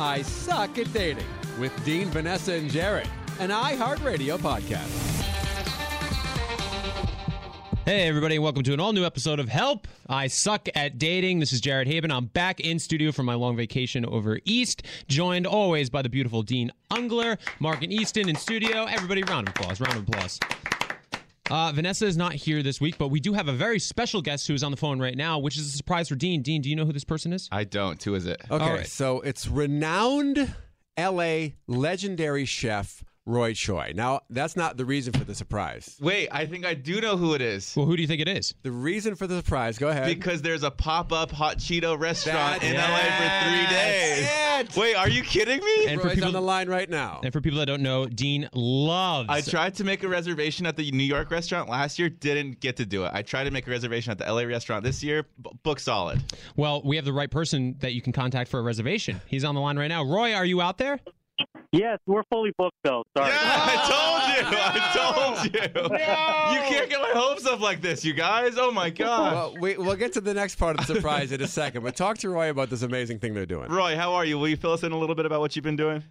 I Suck at Dating with Dean, Vanessa, and Jared, an iHeartRadio podcast. Hey, everybody, and welcome to an all new episode of Help. I Suck at Dating. This is Jared Haibon. I'm back in studio from my long vacation over East, joined always by the beautiful Dean Unglert, Mark and Easton in studio. Everybody, round of applause, round of applause. Uh, Vanessa is not here this week, but we do have a very special guest who is on the phone right now, which is a surprise for Dean. Dean, do you know who this person is? I don't. Who is it? Okay, All right. so it's renowned LA legendary chef Roy Choi. Now, that's not the reason for the surprise. Wait, I think I do know who it is. Well, who do you think it is? The reason for the surprise, go ahead. Because there's a pop-up hot Cheeto restaurant That's in LA for three days. it. Wait, are you kidding me? And for Roy's people on the line right now. and for people that don't know, Dean loves. I tried to make a reservation at the New York restaurant last year, didn't get to do it. I tried to make a reservation at the LA restaurant this year, b- book solid. well, we have the right person that you can contact for a reservation. He's on the line right now. Roy, are you out there? Yes, we're fully booked though. Sorry. Yeah, I told you. I told you. You can't get my hopes up like this, you guys. Oh my god. Well, we, we'll get to the next part of the surprise in a second, but talk to Roy about this amazing thing they're doing. Roy, how are you? Will you fill us in a little bit about what you've been doing?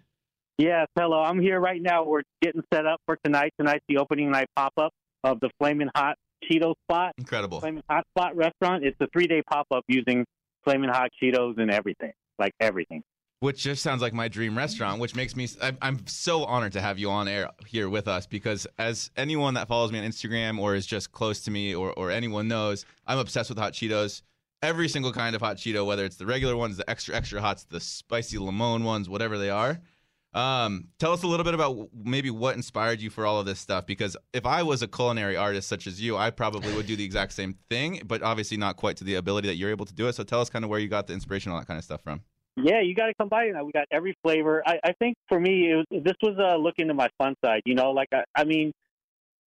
Yes, hello. I'm here right now. We're getting set up for tonight. Tonight's the opening night pop up of the Flaming Hot Cheeto Spot. Incredible. Flaming Hot Spot restaurant. It's a three day pop up using Flaming Hot Cheetos and everything, like everything. Which just sounds like my dream restaurant which makes me I'm, so honored to have you on air here with us because as anyone that follows me on instagram or is just close to me or, or anyone knows i'm obsessed with hot cheetos. Every single kind of hot cheeto whether it's the regular ones the extra extra hots the spicy limon ones whatever they are. Um, tell us a little bit about maybe what inspired you for all of this stuff because if i was a culinary artist such as you i probably would do the exact same thing but obviously not quite to the ability that you're able to do it. So tell us kind of where you got the inspiration all that kind of stuff from Yeah, you got to come by. You know, we got every flavor. I, I think for me, it was, this was a look into my fun side. You know, like I, I mean,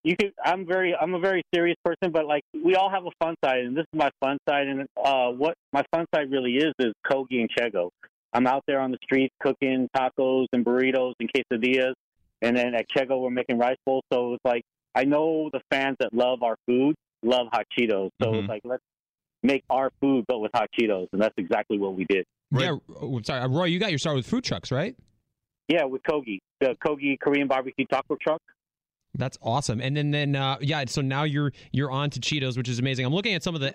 you could. I'm very. I'm a very serious person, but like we all have a fun side, and this is my fun side. And uh, what my fun side really is is Kogi and Chego. I'm out there on the streets cooking tacos and burritos and quesadillas, and then at Chego we're making rice bowls. So it's like I know the fans that love our food love hot Cheetos. So Mhm. it's like let's make our food but with hot Cheetos, and that's exactly what we did. Right. Yeah, oh, sorry, uh, Roy. You got your start with food trucks, right? Yeah, with Kogi, the Kogi Korean barbecue taco truck. That's awesome. And then then uh, yeah, so now you're you're on to Cheetos, which is amazing. I'm looking at some of the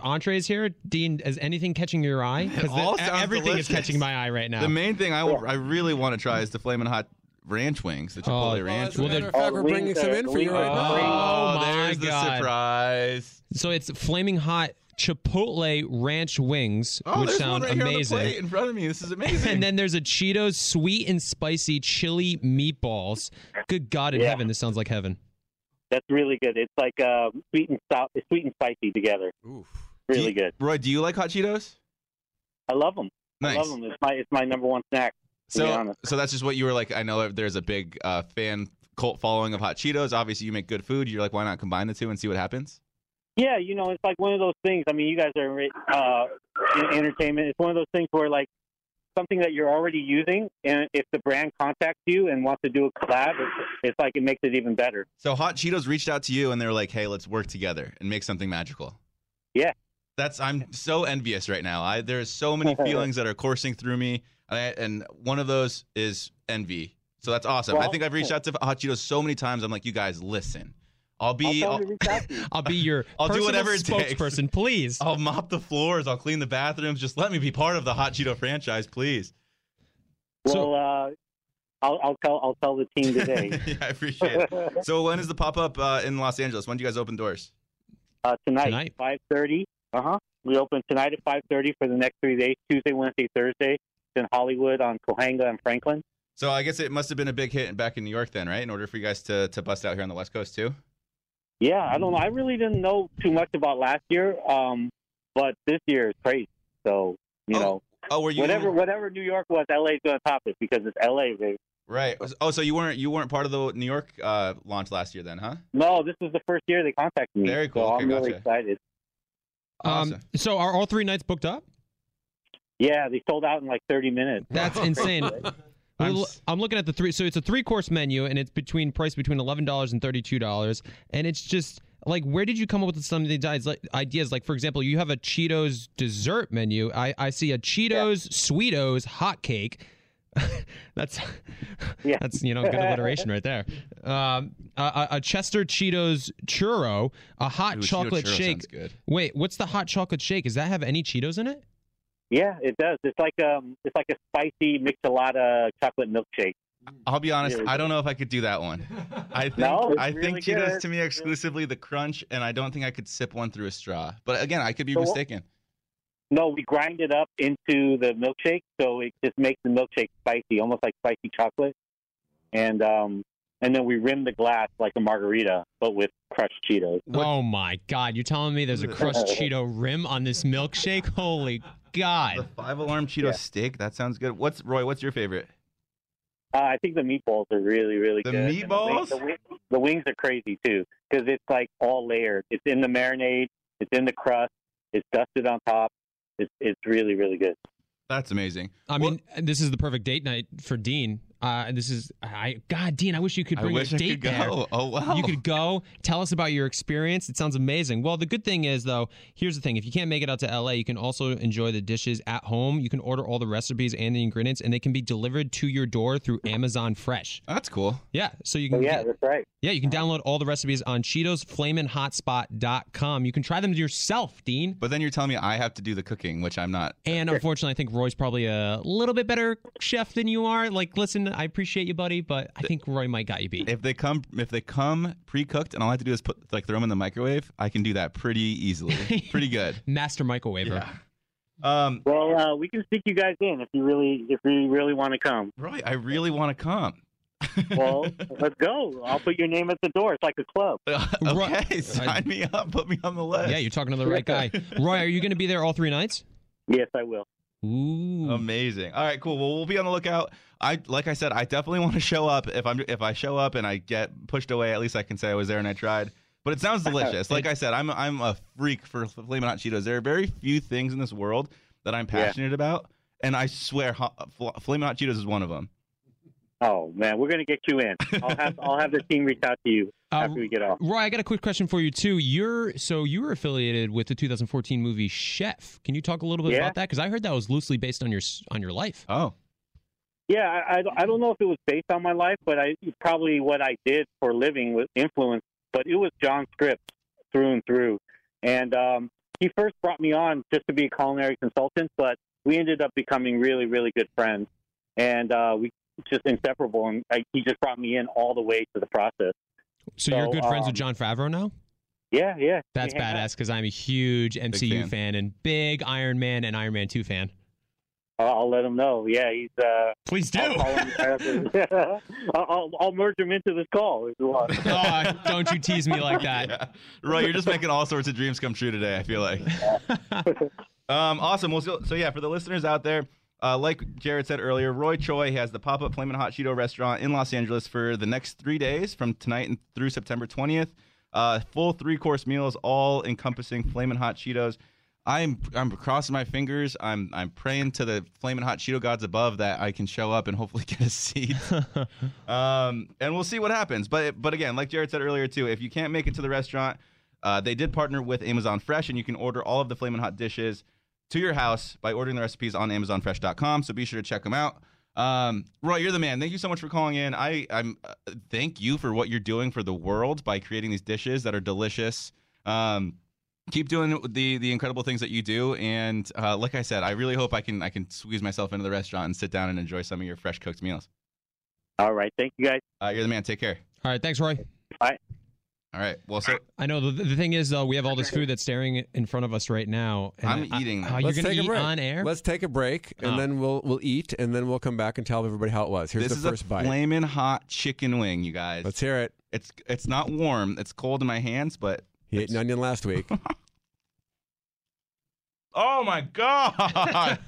entrees here. Dean, is anything catching your eye? Because all sounds everything is catching my eye right now. The main thing I, I really want to try is the flaming Hot Ranch Wings, the Chipotle Oh, Ranch as a well, matter Wings. of fact, Oh, we're bringing some in for you right now. Oh, my there's the God. surprise. so it's flaming hot Chipotle ranch wings, Oh, which sound one right here on the amazing. plate in front of me. This is amazing. And then there's a Cheetos sweet and spicy chili meatballs. Good God in Yeah. heaven, this sounds like heaven. That's really good. It's like uh, sweet and stout, sweet and spicy together. Oof. Really you- good. Roy, do you like hot Cheetos? I love them. Nice. I love them. It's my it's my number one snack. So, so that's just what you were like. I know there's a big uh, fan cult following of hot Cheetos. Obviously, you make good food. You're like, why not combine the two and see what happens? Yeah, you know, it's like one of those things. I mean, you guys are uh, in entertainment. It's one of those things where like something that you're already using, and if the brand contacts you and wants to do a collab, it's, it's like it makes it even better. So Hot Cheetos reached out to you and they're like, "Hey, let's work together and make something magical." Yeah. That's I'm so envious right now. I there's so many feelings that are coursing through me, and, one of those is envy. So that's awesome. I think I've reached out to Hot Cheetos so many times. I'm like, you guys, listen. I'll I'll be. I'll, them to reach out to you. I'll be your I'll do whatever it takes. spokesperson, please. I'll mop the floors. I'll clean the bathrooms. Just let me be part of the Hot Cheeto franchise, please. So- Well, uh, I'll, I'll tell I'll tell the team today. yeah, I appreciate it. So when is the pop up uh, in Los Angeles? When do you guys open doors? uh, tonight, Tonight. five thirty. Uh huh. We open tonight at five thirty for the next three days: Tuesday, Wednesday, Thursday. It's in Hollywood on Cahuenga and Franklin. So I guess it must have been a big hit back in New York then, right? In order for you guys to, to bust out here on the West Coast too. Yeah, I don't know. I really didn't know too much about last year, um, but this year is crazy. So you Oh, know, Oh, were you whatever whatever New York was, LA's going to top it because it's LA. Baby. right? Oh, so you weren't you weren't part of the New York uh, launch last year then, huh? No, this is the first year they contacted me. Very cool. So Okay, I'm really gotcha. excited. Um, Awesome. so are all three nights booked up? Yeah, they sold out in like 30 minutes. That's insane. I'm Well, s- I'm looking at the three. So it's a three course menu, and it's between price between eleven dollars and thirty two dollars. And it's just like, where did you come up with some of these ideas? Like, ideas? Like, for example, you have a Cheetos dessert menu. I, I see a Cheetos Sweetos hot cake. that's Yeah. that's you know good alliteration right there. Um, a, a- a Chester Cheetos churro, a hot Ooh, chocolate shake. good. Wait, what's the hot chocolate shake? Does that have any Cheetos in it? Yeah, it does. It's like um, it's like a spicy mixolata chocolate milkshake. I'll be honest. I don't know if I could do that one. I think No, it's I think really Cheetos good. to me exclusively the crunch, and I don't think I could sip one through a straw. But again, I could be So mistaken. No, we grind it up into the milkshake, so it just makes the milkshake spicy, almost like spicy chocolate. And um, and then we rim the glass like a margarita, but with crushed Cheetos. Oh my God! You're telling me there's a crushed Cheeto rim on this milkshake? Holy The five alarm Cheeto Yeah. steak. That sounds good. What's Roy? What's your favorite? Uh, I think the meatballs are really, really The good. And wings- meatballs? The wings, the wings are crazy too, because it's like all layered. It's in the marinade. It's in the crust. It's dusted on top. It's it's really, really good. That's amazing. I mean, this is the perfect date night for Dean. Uh, this is I God, Dean. I wish you could I bring wish a I date could go. there. Oh wow. You could go, tell us about your experience. It sounds amazing. Well, the good thing is, though, here's the thing. If you can't make it out to LA, you can also enjoy the dishes at home. You can order all the recipes and the ingredients, and they can be delivered to your door through Amazon Fresh. That's cool. Yeah, so you Oh can yeah, get- that's right. yeah, you can download all the recipes on CheetosFlamin'Hotspot.com. You can try them yourself, Dean. But then you're telling me I have to do the cooking, which I'm not. And unfortunately, I think Roy's probably a little bit better chef than you are. Like, listen, I appreciate you, buddy, but I think Roy might got you beat. If they come, if they come pre-cooked, and all I have to do is put like throw them in the microwave, I can do that pretty easily. pretty good. Master microwaver. Um, Well, uh, we can sneak you guys in if you really if you really want to come. Roy, I really want to come. Well, let's go. I'll put your name at the door. It's like a club. okay, sign me up. Put me on the list. Yeah, you're talking to the right guy. Roy, are you going to be there all three nights? Yes, I will. Ooh. Amazing. All right, cool. Well, we'll be on the lookout. I like I said, I definitely want to show up. If I'm if I show up and I get pushed away, at least I can say I was there and I tried. But it sounds delicious. like I said, I'm I'm a freak for flaming Hot Cheetos. There are very few things in this world that I'm Yeah. passionate about, and I swear, hot, Flamin' Hot Cheetos is one of them. Oh man, we're gonna get you in. I'll have I'll have the team reach out to you Uh, we get off. Roy, I got a quick question for you too. You're so you were affiliated with the 2014 movie Chef. Can you talk a little bit Yeah. about that? Because I heard that was loosely based on your on your life. Oh, Yeah, I, I don't- I don't know if it was based on my life, but I probably what I did for a living was influenced. But it was John Scripps through and through, and um, he first brought me on just to be a culinary consultant, but we ended up becoming really, really good friends, and uh, we just inseparable. And I, he just brought me in all the way to the process. So, you're So, good friends with um, Jon Favreau now? Yeah, yeah, That's we hang out. badass because I'm a huge MCU fan. fan. and big Iron Man and Iron Man 2 fan. I'll, I'll let him know. Yeah, he's. Uh, Please do. I'll, call him I'll, I'll, I'll merge him into this call if you want. oh, don't you tease me like that. yeah. Roy, you're just making all sorts of dreams come true today. I feel like. um, awesome. Well, so, so yeah, for the listeners out there, uh, like Jared said earlier, Roy Choi has the pop-up Flamin' Hot Cheeto restaurant in Los Angeles for the next three days, from tonight and through September 20th. Uh, full three-course meals, all encompassing Flamin' Hot Cheetos. I'm I'm crossing my fingers. I'm I'm praying to the Flamin' Hot Cheeto gods above that I can show up and hopefully get a seat. um, and we'll see what happens. But but again, like Jared said earlier too, if you can't make it to the restaurant, uh, they did partner with Amazon Fresh, and you can order all of the Flamin' Hot dishes to your house by ordering the recipes on AmazonFresh.com. So be sure to check them out. Um, Roy, you're the man. Thank you so much for calling in. I I'm uh, thank you for what you're doing for the world by creating these dishes that are delicious. Um, keep doing the the incredible things that you do, and uh, like I said, I really hope I can I can squeeze myself into the restaurant and sit down and enjoy some of your fresh cooked meals. All right, thank you guys. Uh, you're the man. Take care. All right, thanks, Roy. All right. Well, so I know the, the thing is though, we have all this food that's staring in front of us right now. and I'm I- eating Oh, them. you're Let's gonna take a eat break. on air? Let's take a break, and Oh. then we'll we'll eat, and then we'll come back and tell everybody how it was. Here's this the is first a bite. flaming hot chicken wing, you guys. Let's hear it. It's it's not warm. It's cold in my hands, but He ate an onion last week. oh my god!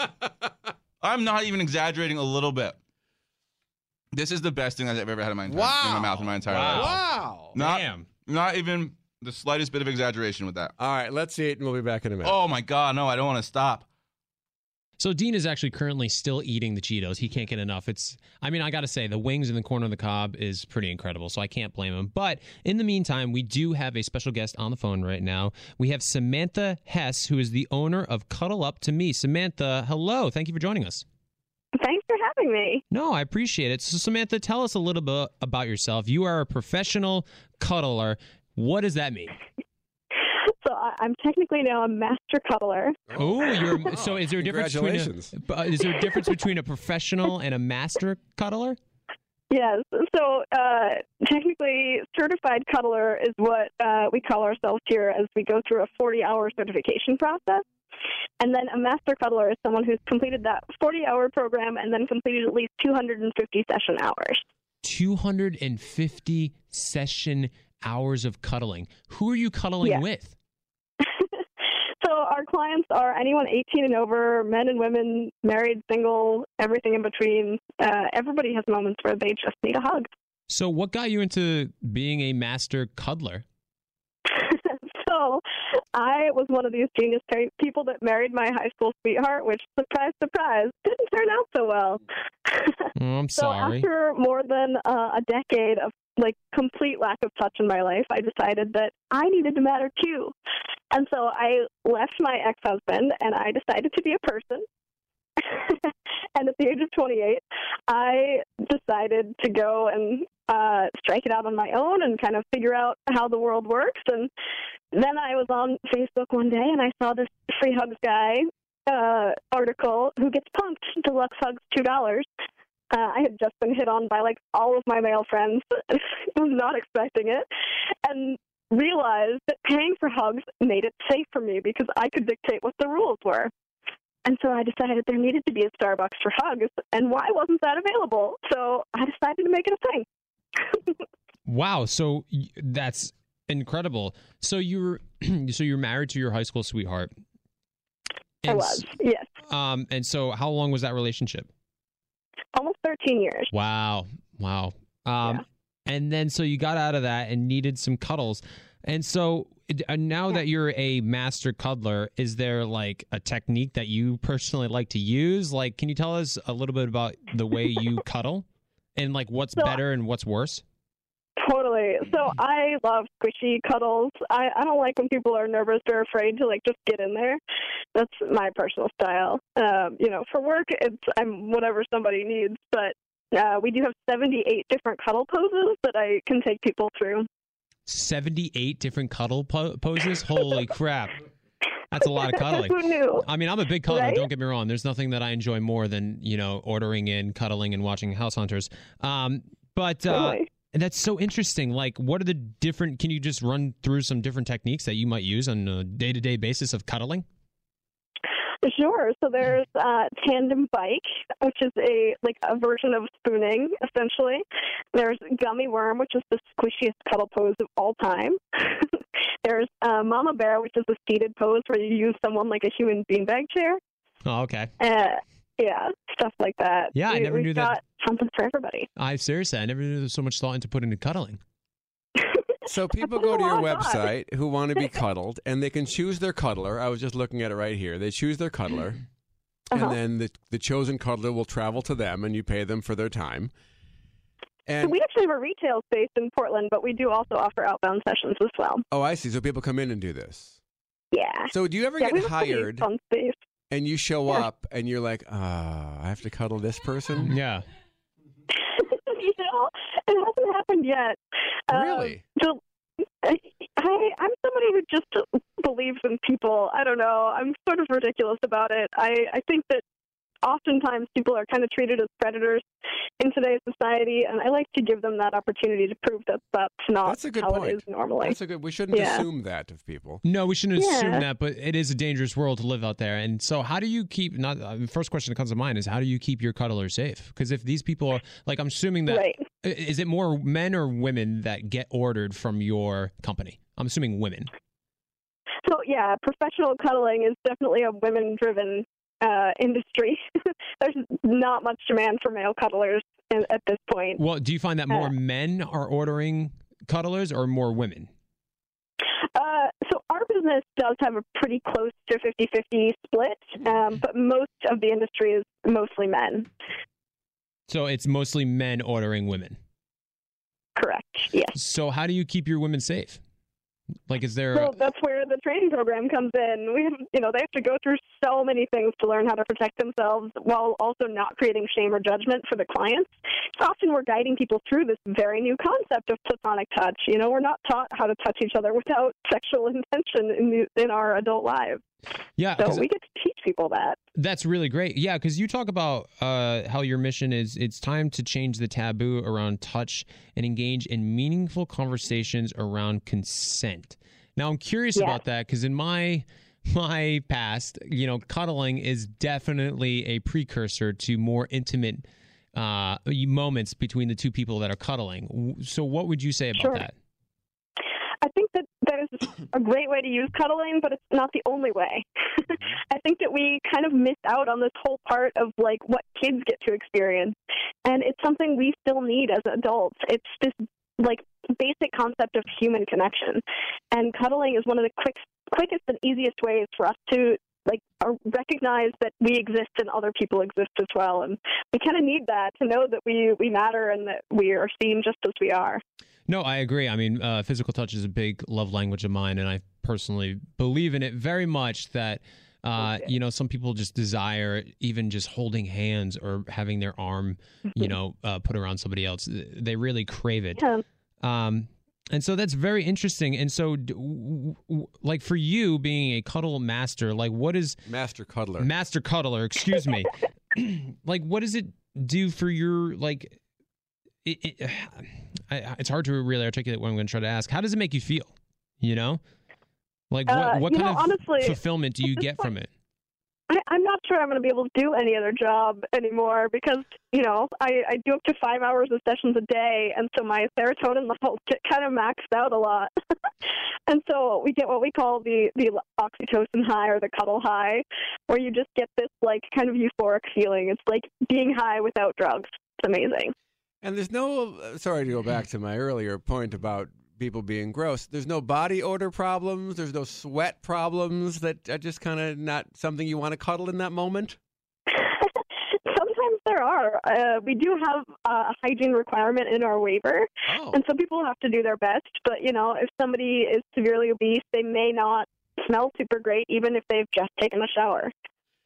I'm not even exaggerating a little bit. This is the best thing I've ever had in my, entire, in my mouth in my entire Wow. life. wow. Not, Damn. not even the slightest bit of exaggeration with that. All right, let's eat, and we'll be back in a minute. Oh my god, no, I don't want to stop. So Dean is actually currently still eating the Cheetos. He can't get enough. It's I mean, I got to say the wings in the corner of the cob is pretty incredible, so I can't blame him. But in the meantime, we do have a special guest on the phone right now. We have Samantha Hess, who is the owner of Cuddle Up to Me. Samantha, hello. Thank you for joining us. Thanks for having me. No, I appreciate it. So, Samantha, tell us a little bit about yourself. You are a professional cuddler. What does that mean? So I, I'm technically now a master cuddler. Oh, you're so. Is there a difference between Congratulations. a, uh, is there a difference between a professional and a master cuddler? Yes. So uh, technically, certified cuddler is what uh, we call ourselves here as we go through a 40-hour certification process. And then a master cuddler is someone who's completed that 40-hour program and then completed at least 250 session hours. 250 session hours of cuddling. Who are you cuddling Yeah. with? So our clients are anyone 18 and over, men and women, married, single, everything in between. Uh, everybody has moments where they just need a hug. So, what got you into being a master cuddler? so I was one of these genius pe- people that married my high school sweetheart, which, surprise, surprise, didn't turn out so well. Oh, I'm so sorry. after more than uh, a decade of like complete lack of touch in my life, I decided that I needed to matter too. And so I left my ex-husband and I decided to be a person. and at the age of 28, I decided to go and uh, strike it out on my own and kind of figure out how the world works. And then I was on Facebook one day and I saw this free hugs guy uh, article who gets punked. Deluxe hugs two dollars. Uh, I had just been hit on by like all of my male friends. was not expecting it, and realized that paying for hugs made it safe for me because I could dictate what the rules were. And so I decided there needed to be a Starbucks for hugs, and why wasn't that available? So I decided to make it a thing. Wow. So that's incredible. So you're so you're married to your high school sweetheart. I And was, yes, Um, and so how long was that relationship? almost 13 years. Wow. Wow. Um, Yeah. and then so you got out of that and needed some cuddles. And so uh, now that you're a master cuddler, is there like a technique that you personally like to use? Like, can you tell us a little bit about the way you cuddle and like what's So- better and what's worse? Totally. So I love squishy cuddles. I, I don't like when people are nervous or afraid to like just get in there. That's my personal style. Um, you know, for work, it's I'm whatever somebody needs. But uh, we do have 78 different cuddle poses that I can take people through. 78 different cuddle po- poses? Holy crap. That's a lot of cuddling. Who knew? I mean, I'm a big cuddler. Right? Don't get me wrong. There's nothing that I enjoy more than you know ordering in, cuddling, and watching House Hunters. Um, but uh, Totally. that's so interesting. Like, what are the different? Can you just run through some different techniques that you might use on a day to day basis of cuddling? Sure. So there's uh, tandem bike, which is a like a version of spooning, essentially. There's gummy worm, which is the squishiest cuddle pose of all time. there's uh, mama bear, which is a seated pose where you use someone like a human beanbag chair. Oh, okay. Uh, yeah, stuff like that. Yeah, I We- never we've knew that- got Something for everybody. I seriously, I never knew there was so much thought into putting into cuddling. So people go to your lot of thought. website who want to be cuddled, and they can choose their cuddler. I was just looking at it right here. They choose their cuddler, Uh-huh. and then the the chosen cuddler will travel to them, and you pay them for their time. So we actually have a retail space in Portland, but we do also offer outbound sessions as well. oh, I see. So people come in and do this. Yeah. So do you ever yeah, get have a pretty hired space. and you show Yeah. up and you're like, ah, I have to cuddle this person? Yeah. you know, it hasn't happened yet. Um, Really? so I, I, I'm somebody who just believes in people. I don't know. I'm sort of ridiculous about it. I, I think that oftentimes people are kind of treated as predators in today's society, and I like to give them that opportunity to prove that that's not That's a good how point. it is normally. That's a good. We shouldn't Yeah. assume that of people. No, we shouldn't assume that, but it is a dangerous world to live out there. And so, how do you keep? Not uh, the first question that comes to mind is how do you keep your cuddler safe? Because if these people are like, I'm assuming that right. Is it more men or women that get ordered from your company? I'm assuming women. So yeah, professional cuddling is definitely a women-driven uh, industry. There's not much demand for male cuddlers in, at this point. Well, do you find that more Uh. men are ordering cuddlers or more women? Uh, so our business does have a pretty close to 50-50 split, um, but most of the industry is mostly men. So it's mostly men ordering women. Correct. Yes. So how do you keep your women safe? Like, is there? So that's where the training program comes in. We you know, they have to go through so many things to learn how to protect themselves while also not creating shame or judgment for the clients. Often we're guiding people through this very new concept of platonic touch. You know, we're not taught how to touch each other without sexual intention in the, in our adult lives. Yeah, So we get to teach people that. That's really great. Yeah, because you talk about uh, how your mission is it's time to change the taboo around touch and engage in meaningful conversations around consent. Now, I'm curious Yes. about that because in my my past, you know, cuddling is definitely a precursor to more intimate uh, moments between the two people that are cuddling. So, what would you say about Sure. that? I think that there's a great way to use cuddling, but it's not the only way. Mm-hmm. I think that we kind of miss out on this whole part of like what kids get to experience, and it's something we still need as adults. It's this like basic concept of human connection, and cuddling is one of the quick, quickest and easiest ways for us to like recognize that we exist and other people exist as well, and we kind of need that to know that we we matter and that we are seen just as we are. No, I agree. I mean, uh, physical touch is a big love language of mine, and I personally believe in it very much. That uh, you know, some people just desire even just holding hands or having their arm, you know, uh, put around somebody else. They really crave it. Yeah. Um, and so that's very interesting. And so, d- w- w- like for you being a cuddle master, like what is Master cuddler. master cuddler? Excuse me. like, what does it do for your like? It, it, I, it's hard to really articulate what I'm going to try to ask. How does it make you feel? You know, like what Uh, what kind know, of honestly, fulfillment do you at this get from it? I, I'm not sure I'm going to be able to do any other job anymore because, you know, I, I do up to five hours of sessions a day, and so my serotonin levels get kind of maxed out a lot. and so we get what we call the, the oxytocin high or the cuddle high, where you just get this, like, kind of euphoric feeling. It's like being high without drugs. It's amazing. And there's no, uh, sorry to go back to my earlier point about people being gross. There's no body odor problems. There's no sweat problems that are just kind of not something you want to cuddle in that moment. Sometimes there are. Uh, we do have a hygiene requirement in our waiver, Oh. And some people have to do their best, but you know, if somebody is severely obese, they may not smell super great even if they've just taken a shower.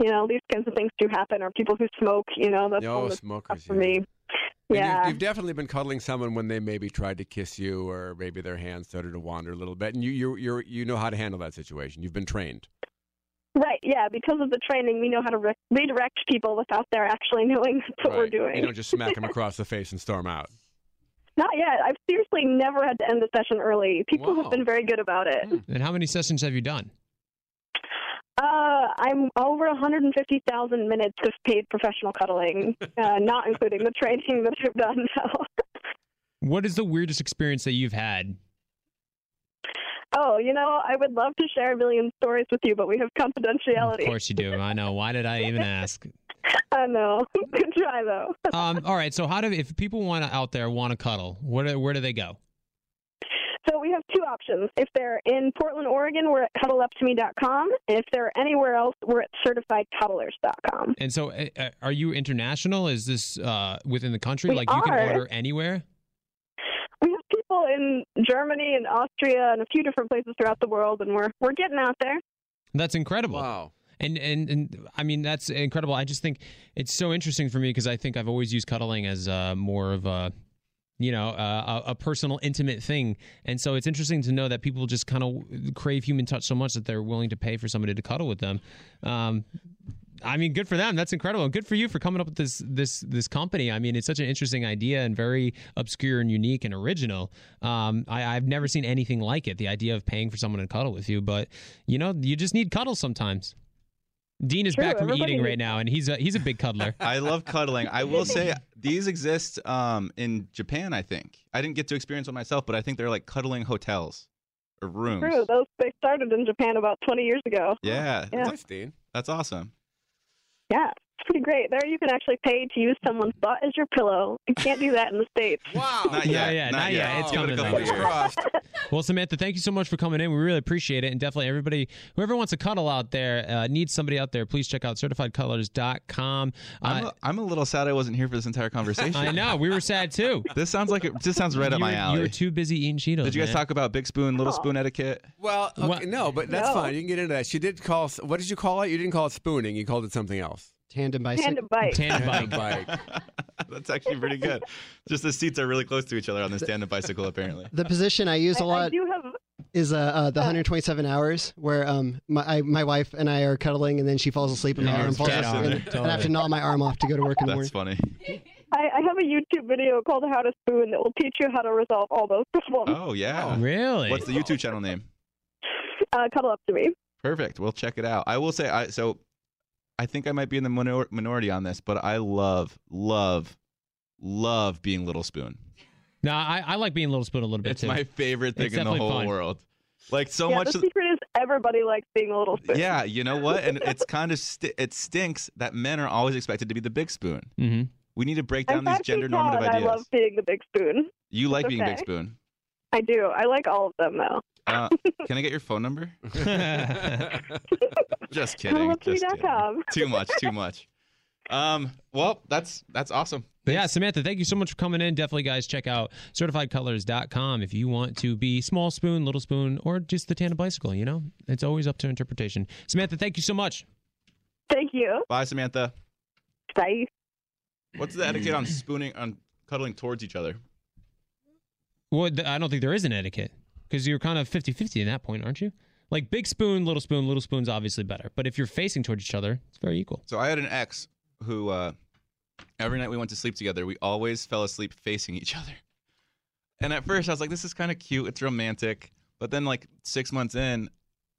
You know, these kinds of things do happen. Or people who smoke, you know, that's No smokers. for yeah. me. And you've- You've, definitely been cuddling someone when they maybe tried to kiss you, or maybe their hands started to wander a little bit, and you you you you know how to handle that situation. You've been trained. Right, yeah, because of the training, we know how to re- redirect people without their actually knowing that's what we're doing. You don't just smack them across the face and storm out. Not yet. I've seriously never had to end a session early. People Wow. have been very good about it. Hmm. And how many sessions have you done? Uh, I'm over 150,000 minutes of paid professional cuddling, uh, not including the training that I've done now. What is the weirdest experience that you've had? Oh, you know, I would love to share a million stories with you, but we have confidentiality. Of course you do. I know. Why did I even ask? I know. Good try, though. Um, all right. So how do if people want to out there want to cuddle? Where do, where do they go? So we have two options. If they're in Portland, Oregon, we're at cuddleuptome.com. And if they're anywhere else, we're at certifiedcuddlers.com. And so, uh, uh, are you international? Is this uh, within the country? We like you can order anywhere? We have people in Germany and Austria and a few different places throughout the world, and we're we're getting out there. That's incredible. Wow. And, and and I mean that's incredible. I just think it's so interesting for me because I think I've always used cuddling as uh, more of a you know uh, a, a personal intimate thing and so it's interesting to know that people just kind of crave human touch so much that they're willing to pay for somebody to cuddle with them um, I mean, good for them. That's incredible. And good for you for coming up with this this this company. I mean, it's such an interesting idea and very obscure and unique and original. Um, I, I've never seen anything like it. The idea of paying for someone to cuddle with you, but you know, you just need cuddles sometimes. Dean is True, back from everybody eating right now, and he's a he's a big cuddler. I love cuddling. I will say these exist um, in Japan. I think I didn't get to experience one myself, but I think they're like cuddling hotels or rooms. True. Those they started in Japan about 20 years ago. Yeah, Yeah. Nice, Dean. that's awesome. Yeah. It's pretty great. There, you can actually pay to use someone's butt as your pillow. You can't do that in the states. Wow. Not Yeah, yet. yeah, not yet. It's Give it coming, a though. Fingers crossed. Well, Samantha, thank you so much for coming in. We really appreciate it. And definitely everybody, whoever wants a cuddle out there, uh, needs somebody out there, please check out certifiedcuddlers.com. I'm, Uh, a, I'm a little sad I wasn't here for this entire conversation. I know. We were sad too. This sounds like it. This sounds right up you my were, alley. You were too busy eating Cheetos. Did you guys man. talk about big spoon, little spoon etiquette? Well, okay, What? no, but that's No. fine. You can get into that. She did call. What did you call it? You didn't call it spooning. You called it something else. Tandem bicycle. Tandem bike. Tandem bike. bike. That's actually pretty good. Just the seats are really close to each other on this tandem bicycle, apparently. The position I use a lot do have. is uh, uh, the 127 hours, where um my I, my wife and I are cuddling, and then she falls asleep, and my arm falls get asleep, and, it. and I have to gnaw my arm off to go to work in the That's morning. funny. I, I have a YouTube video called "How to Spoon" that will teach you how to resolve all those problems. Oh yeah. Really? What's the YouTube channel name? Uh, cuddle up to me. Perfect. We'll check it out. I will say, I so I think I might be in the minor- minority on this, but I love, love, love being Little Spoon. No, I, I like being Little Spoon a little bit too. It's too. my favorite thing It's in the whole fun. world. Like so yeah, much. the secret is everybody likes being a little spoon. Yeah, you know what? And it's kind of st- it stinks that men are always expected to be the big spoon. hmm We need to break I'm down these five feet gender tall, normative and ideas. I love being the big spoon. you like being big spoon. I do. I like all of them though. Uh, can I get your phone number? Just kidding. Just kidding. Too much. Too much. Um. Well, that's that's awesome. Yeah, Samantha, thank you so much for coming in. Definitely, guys, check out certifiedcuddlers.com if you want to be small spoon, little spoon, or just the tandem bicycle. You know, it's always up to interpretation. Samantha, thank you so much. Thank you. Bye, Samantha. Bye. What's the etiquette on spooning on cuddling towards each other? Well, th- I don't think there is an etiquette because you're kind of 50 50 in that point, aren't you? Like big spoon, little spoon, little spoon's obviously better. But if you're facing towards each other, it's very equal. So I had an ex who uh, every night we went to sleep together, we always fell asleep facing each other. And at first I was like, this is kind of cute, it's romantic. But then like six months in,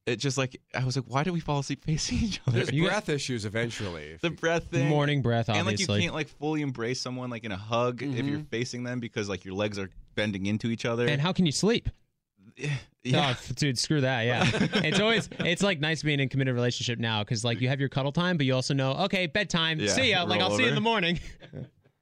it just like I was like, why do we fall asleep facing each other? There's You got- breath issues eventually. the breath thing. Morning breath, and like you can't like fully embrace someone like in a hug if you're Mhm. facing them because like your legs are bending into each other. and how can you sleep? yeah. Oh, dude, screw that. Yeah, it's always it's like nice being in a committed relationship now because like you have your cuddle time, but you also know okay bedtime. Yeah, see ya. Like I'll roll see you in the morning.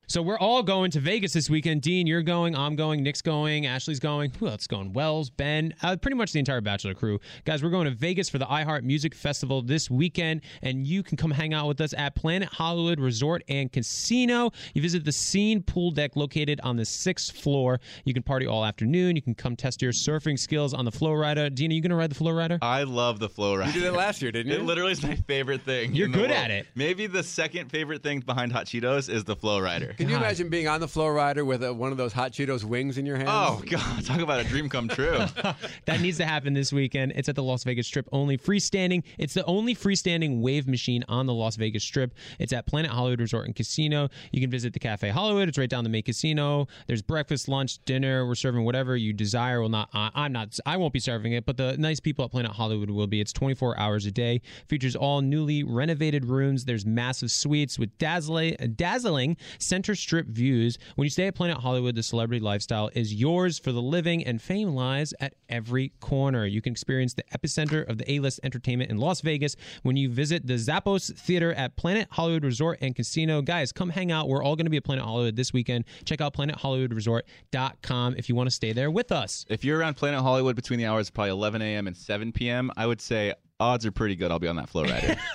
So we're all going to Vegas this weekend. Dean, you're going. I'm going. Nick's going. Ashley's going. Who else is going? Wells, Ben, uh, pretty much the entire Bachelor crew. Guys, we're going to Vegas for the iHeart Music Festival this weekend, and you can come hang out with us at Planet Hollywood Resort and Casino. You visit the Scene Pool Deck located on the sixth floor. You can party all afternoon. You can come test your surfing skills on the Flow Rider. Dean, are you going to ride the Flow Rider? I love the flow Rider. You did it last year, didn't you? It literally is my favorite thing. You're good at it. Maybe the second favorite thing behind Hot Cheetos is the Flow Rider. Can you imagine being on the flow rider with uh one of those hot Cheetos wings in your hand? Oh God, talk about a dream come true. that needs to happen this weekend. It's at the Las Vegas Strip only freestanding. It's the only freestanding wave machine on the Las Vegas Strip. It's at Planet Hollywood Resort and Casino. You can visit the Cafe Hollywood. It's right down the main casino. There's breakfast, lunch, dinner. We're serving whatever you desire. Well, not I, I'm not. I won't be serving it, but the nice people at Planet Hollywood will be. It's 24 hours a day. Features all newly renovated rooms. There's massive suites with dazzling, dazzling center strip views. When you stay at Planet Hollywood, the celebrity lifestyle is yours for the living, and fame lies at every corner. You can experience the epicenter of the A-list entertainment in Las Vegas when you visit the Zappos Theater at Planet Hollywood Resort and Casino. Guys, come hang out. We're all going to be at Planet Hollywood this weekend. Check out planethollywoodresort.com if you want to stay there with us. if you're around Planet Hollywood between the hours of probably 11 a.m. and 7 p.m., I would say odds are pretty good I'll be on that Flow Rider.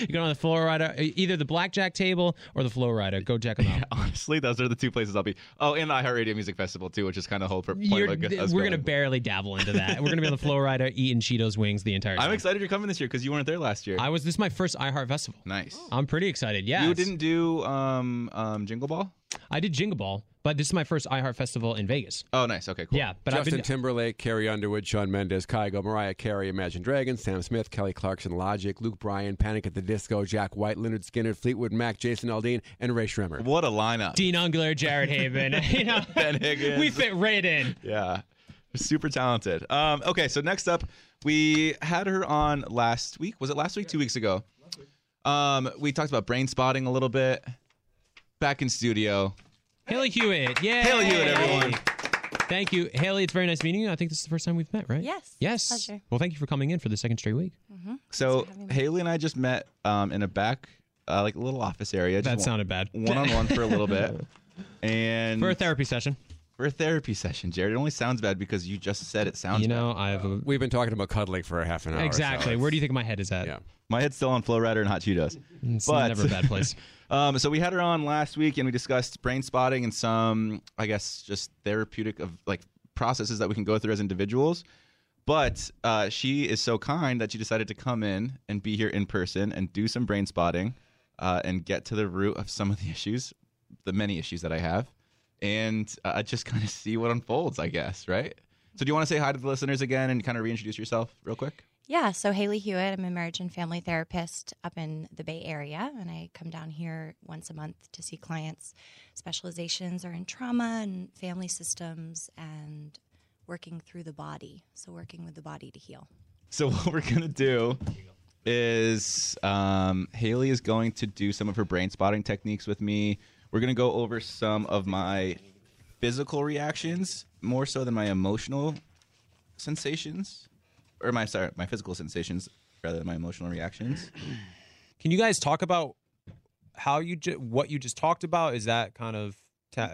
You go on the Flow Rider, either the Blackjack table or the Flow Rider. Go check them out. Honestly, those are the two places I'll be. Oh, and the iHeartRadio Music Festival too, which is kind of whole pur- point You're, of us we're going. gonna barely dabble into that. We're gonna be on the Flow Rider eating Cheetos wings the entire time. I'm excited you're coming this year because you weren't there last year. I was. This is my first iHeart Festival. nice. I'm pretty excited. Yeah, You didn't do um, um, Jingle Ball? I did Jingle Ball, but this is my first iHeart Festival in Vegas. Oh, nice. Okay, cool. Yeah, but I've Justin been. Timberlake, Carrie Underwood, Shawn Mendes, Kygo, Mariah Carey, Imagine Dragons, Sam Smith, Kelly Clarkson, Logic, Luke Bryan, Panic at the Disco, Jack White, Lynyrd Skynyrd, Fleetwood Mac, Jason Aldean, and Rae Sremmurd. What a lineup. Dean Unglert, Jared Haibon. you know, Ben Higgins. we fit right in. Yeah. Super talented. Um, okay, so next up, we had her on last week. Was it last week? Two weeks ago. Um, we talked about brain spotting a little bit. Back in studio. Haley Hewitt. Yeah. Haley Hewitt, everyone. Thank you, Haley. It's very nice meeting you. I think this is the first time we've met, right? Yes. Yes. Pleasure. well, thank you for coming in for the second straight week. So for having me. Haley and I just met um, in a back uh, like a little office area. That sounded bad. one on one for a little bit, and For a therapy session. for a therapy session. Jared, it only sounds bad because you just said it sounds. You bad. know, I have a. We've been talking about cuddling for a half an hour. Exactly. it's- Where do you think my head is at? Yeah. my head's still on Flow Rider and Hot Cheetos. It's But- never a bad place. Um, so we had her on last week, and we discussed brain spotting and some, I guess, just therapeutic of like processes that we can go through as individuals. But uh, she is so kind that she decided to come in and be here in person and do some brain spotting uh, and get to the root of some of the issues, the many issues that I have, and uh, just kind of see what unfolds. I guess, right? So, do you want to say hi to the listeners again and kind of reintroduce yourself real quick? Yeah, so Haley Hewitt, I'm a marriage and family therapist up in the Bay Area, and I come down here once a month to see clients. Specializations are in trauma and family systems and working through the body. So, working with the body to heal. So what we're gonna do is um, Haley is going to do some of her brain spotting techniques with me. We're gonna go over some of my physical reactions more so than my emotional sensations, or my sorry, my physical sensations rather than my emotional reactions. Can you guys talk about how you ju- what you just talked about? Is that kind of ta-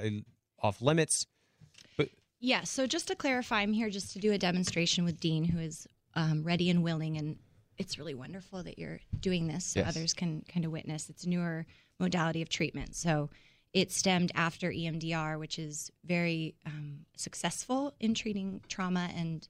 off limits? But Yeah, so just to clarify, I'm here just to do a demonstration with Dean, who is um, ready and willing, and it's really wonderful that you're doing this so Yes. others can kind of witness. It's a newer modality of treatment, so it stemmed after EMDR, which is very um, successful in treating trauma and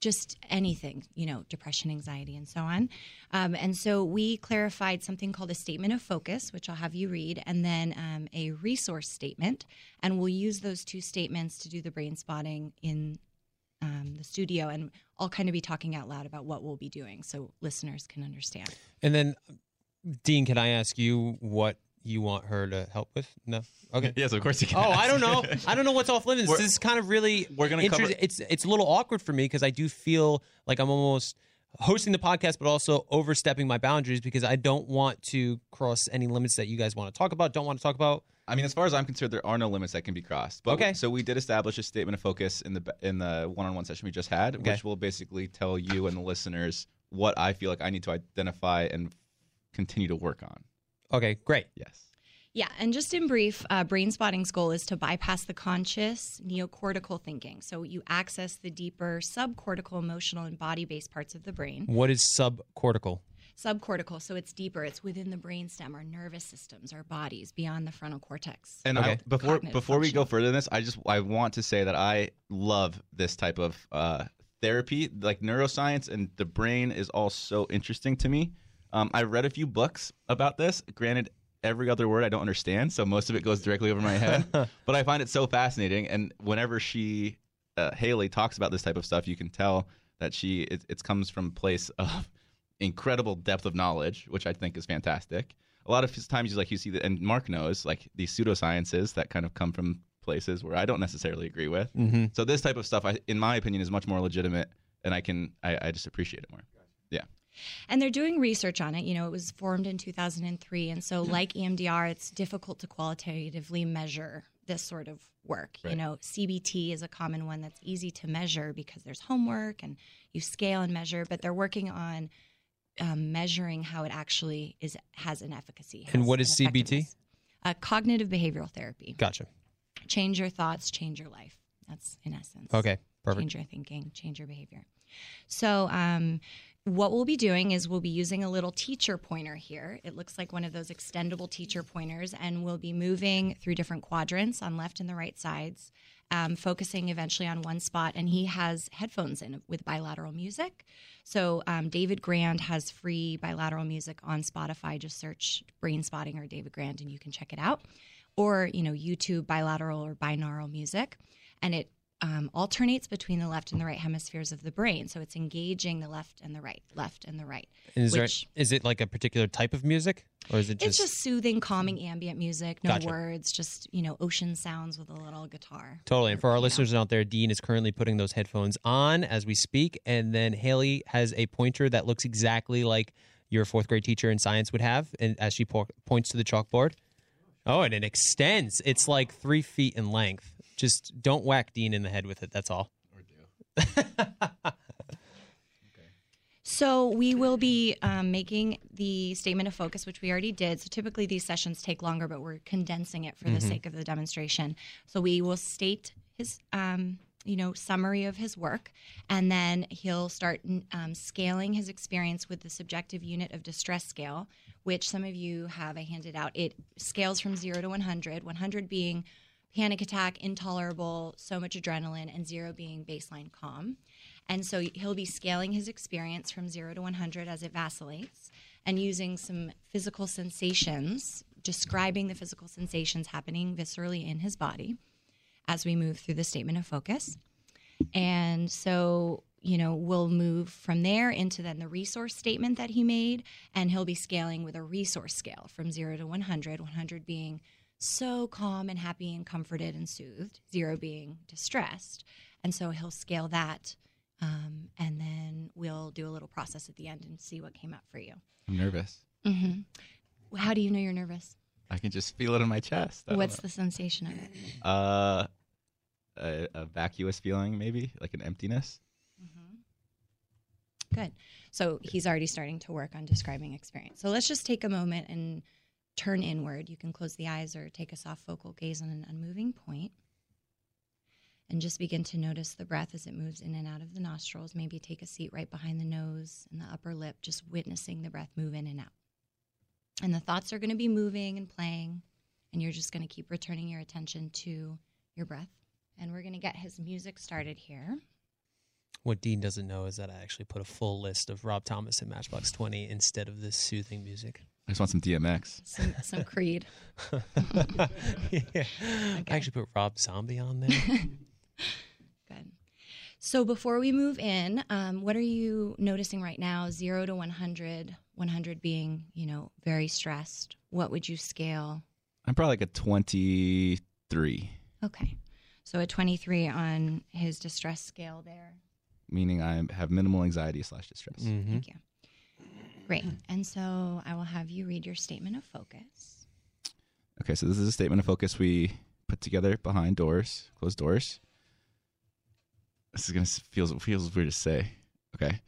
just anything, you know, depression, anxiety, and so on. Um, and so we clarified something called a statement of focus, which I'll have you read, and then um, a resource statement. And we'll use those two statements to do the brain spotting in um, the studio. And I'll kind of be talking out loud about what we'll be doing so listeners can understand. And then, Dean, can I ask you what you want her to help with? No. Okay. Yes, of course you can. Oh, I don't know. I don't know what's off limits. We're- This is kind of really we're gonna cover- It's it's a little awkward for me because I do feel like I'm almost hosting the podcast, but also overstepping my boundaries because I don't want to cross any limits that you guys want to talk about. Don't want to talk about. I mean, as far as I'm concerned, there are no limits that can be crossed. But Okay. So we did establish a statement of focus in the in the one-on-one session we just had, Okay. which will basically tell you and the listeners what I feel like I need to identify and continue to work on. Okay, great. Yes. Yeah, and just in brief, uh, brain spotting's goal is to bypass the conscious neocortical thinking. So you access the deeper subcortical, emotional, and body based parts of the brain. What is subcortical? Subcortical, so it's deeper. It's within the brainstem, our nervous systems, our bodies, beyond the frontal cortex. And Okay. I, before Cognitive before we go further than this, I just I want to say that I love this type of uh, therapy. Like neuroscience and the brain is all so interesting to me. Um, I read a few books about this. Granted, every other word I don't understand, so most of it goes directly over my head. but I find it so fascinating. And whenever she uh, Haley talks about this type of stuff, you can tell that she it, it comes from a place of incredible depth of knowledge, which I think is fantastic. A lot of times, you like you see that, and Mark knows, like these pseudosciences that kind of come from places where I don't necessarily agree with. Mm-hmm. So this type of stuff, I, in my opinion, is much more legitimate, and I can I, I just appreciate it more. And they're doing research on it. You know, it was formed in 2003. And so, like EMDR, it's difficult to qualitatively measure this sort of work. You know, CBT is a common one that's easy to measure because there's homework and you scale and measure, but they're working on um, measuring how it actually is has an efficacy. And has what an is CBT? Uh, cognitive behavioral therapy. Gotcha. Change your thoughts, change your life. That's in essence Okay, perfect. change your thinking, change your behavior. So, um, what we'll be doing is we'll be using a little teacher pointer here. It looks like one of those extendable teacher pointers, and we'll be moving through different quadrants on left and the right sides, um, focusing eventually on one spot. And he has headphones in with bilateral music. So, um, David Grand has free bilateral music on Spotify. Just search Brain Spotting or David Grand, and you can check it out. Or, you know, YouTube bilateral or binaural music. And it um, alternates between the left and the right hemispheres of the brain. So it's engaging the left and the right, left and the right. And is, which- is it like a particular type of music, or is it just? it's just soothing, calming ambient music, no Gotcha. words, just, you know, ocean sounds with a little guitar. Totally. And for our listeners out there, Dean is currently putting those headphones on as we speak. And then Haley has a pointer that looks exactly like your fourth grade teacher in science would have. And as she po- points to the chalkboard. Oh, and it extends. It's like three feet in length. Just don't whack Dean in the head with it. That's all. Or do. So we will be um, making the statement of focus, which we already did. So typically these sessions take longer, but we're condensing it for the sake of the demonstration. So we will state his, um, you know, summary of his work, and then he'll start um, scaling his experience with the subjective unit of distress scale, which some of you have I handed out. It scales from zero to 100, 100 being panic attack, intolerable, so much adrenaline, and zero being baseline calm. And so he'll be scaling his experience from zero to 100 as it vacillates and using some physical sensations, describing the physical sensations happening viscerally in his body as we move through the statement of focus. And so, you know, we'll move from there into then the resource statement that he made, and he'll be scaling with a resource scale from zero to 100, 100 being so calm and happy and comforted and soothed, zero being distressed. And so he'll scale that um, and then we'll do a little process at the end and see what came up for you. I'm nervous. Mm-hmm. How do you know you're nervous? I can just feel it in my chest. I What's the sensation of it? uh a, a vacuous feeling, maybe like an emptiness. Mm-hmm. Good. So he's already starting to work on describing experience. So let's just take a moment and turn inward. You can close the eyes or take a soft focal gaze on an unmoving point. And just begin to notice the breath as it moves in and out of the nostrils. Maybe take a seat right behind the nose and the upper lip, just witnessing the breath move in and out. And the thoughts are going to be moving and playing, and you're just going to keep returning your attention to your breath. And we're going to get his music started here. What Dean doesn't know is that I actually put a full list of Rob Thomas and Matchbox 20 instead of this soothing music. I just want some DMX. Some, some Creed. yeah. I actually put Rob Zombie on there. Good. So before we move in, um, what are you noticing right now? Zero to 100, 100 being, you know, very stressed. What would you scale? I'm probably like a 23, Okay. So a 23 on his distress scale there. meaning I have minimal anxiety slash distress. hmm Thank you. Great. And so I will have you read your statement of focus. Okay, so this is a statement of focus we put together behind doors, closed doors. This is gonna s- feels feels weird to say. Okay,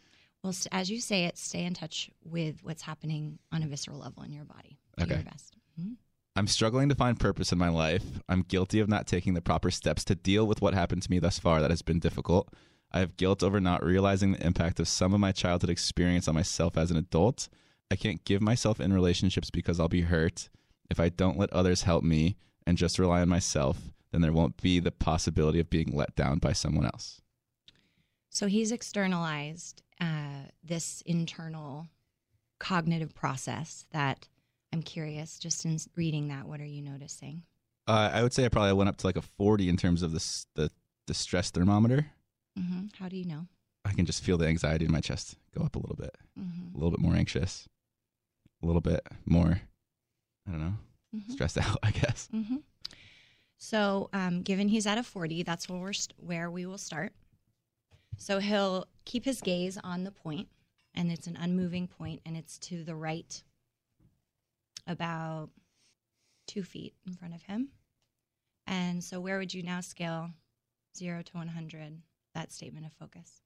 Well, as you say it, stay in touch with what's happening on a visceral level in your body. Do Okay. your. Mhm. I'm struggling to find purpose in my life. I'm guilty of not taking the proper steps to deal with what happened to me thus far that has been difficult. I have guilt over not realizing the impact of some of my childhood experience on myself as an adult. I can't give myself in relationships because I'll be hurt. If I don't let others help me and just rely on myself, then there won't be the possibility of being let down by someone else. So he's externalized uh, this internal cognitive process that I'm curious, just in reading that, what are you noticing? Uh, I would say I probably went up to like a 40 in terms of the, the, the stress thermometer. Hmm How do you know? I can just feel the anxiety in my chest go up a little bit, hmm a little bit more anxious, a little bit more, I don't know, hmm stressed out, I guess. hmm So, um, given he's at a 40, that's where, we're st- where we will start. So he'll keep his gaze on the point, and it's an unmoving point, and it's to the right about two feet in front of him. And so, where would you now scale zero to 100 that statement of focus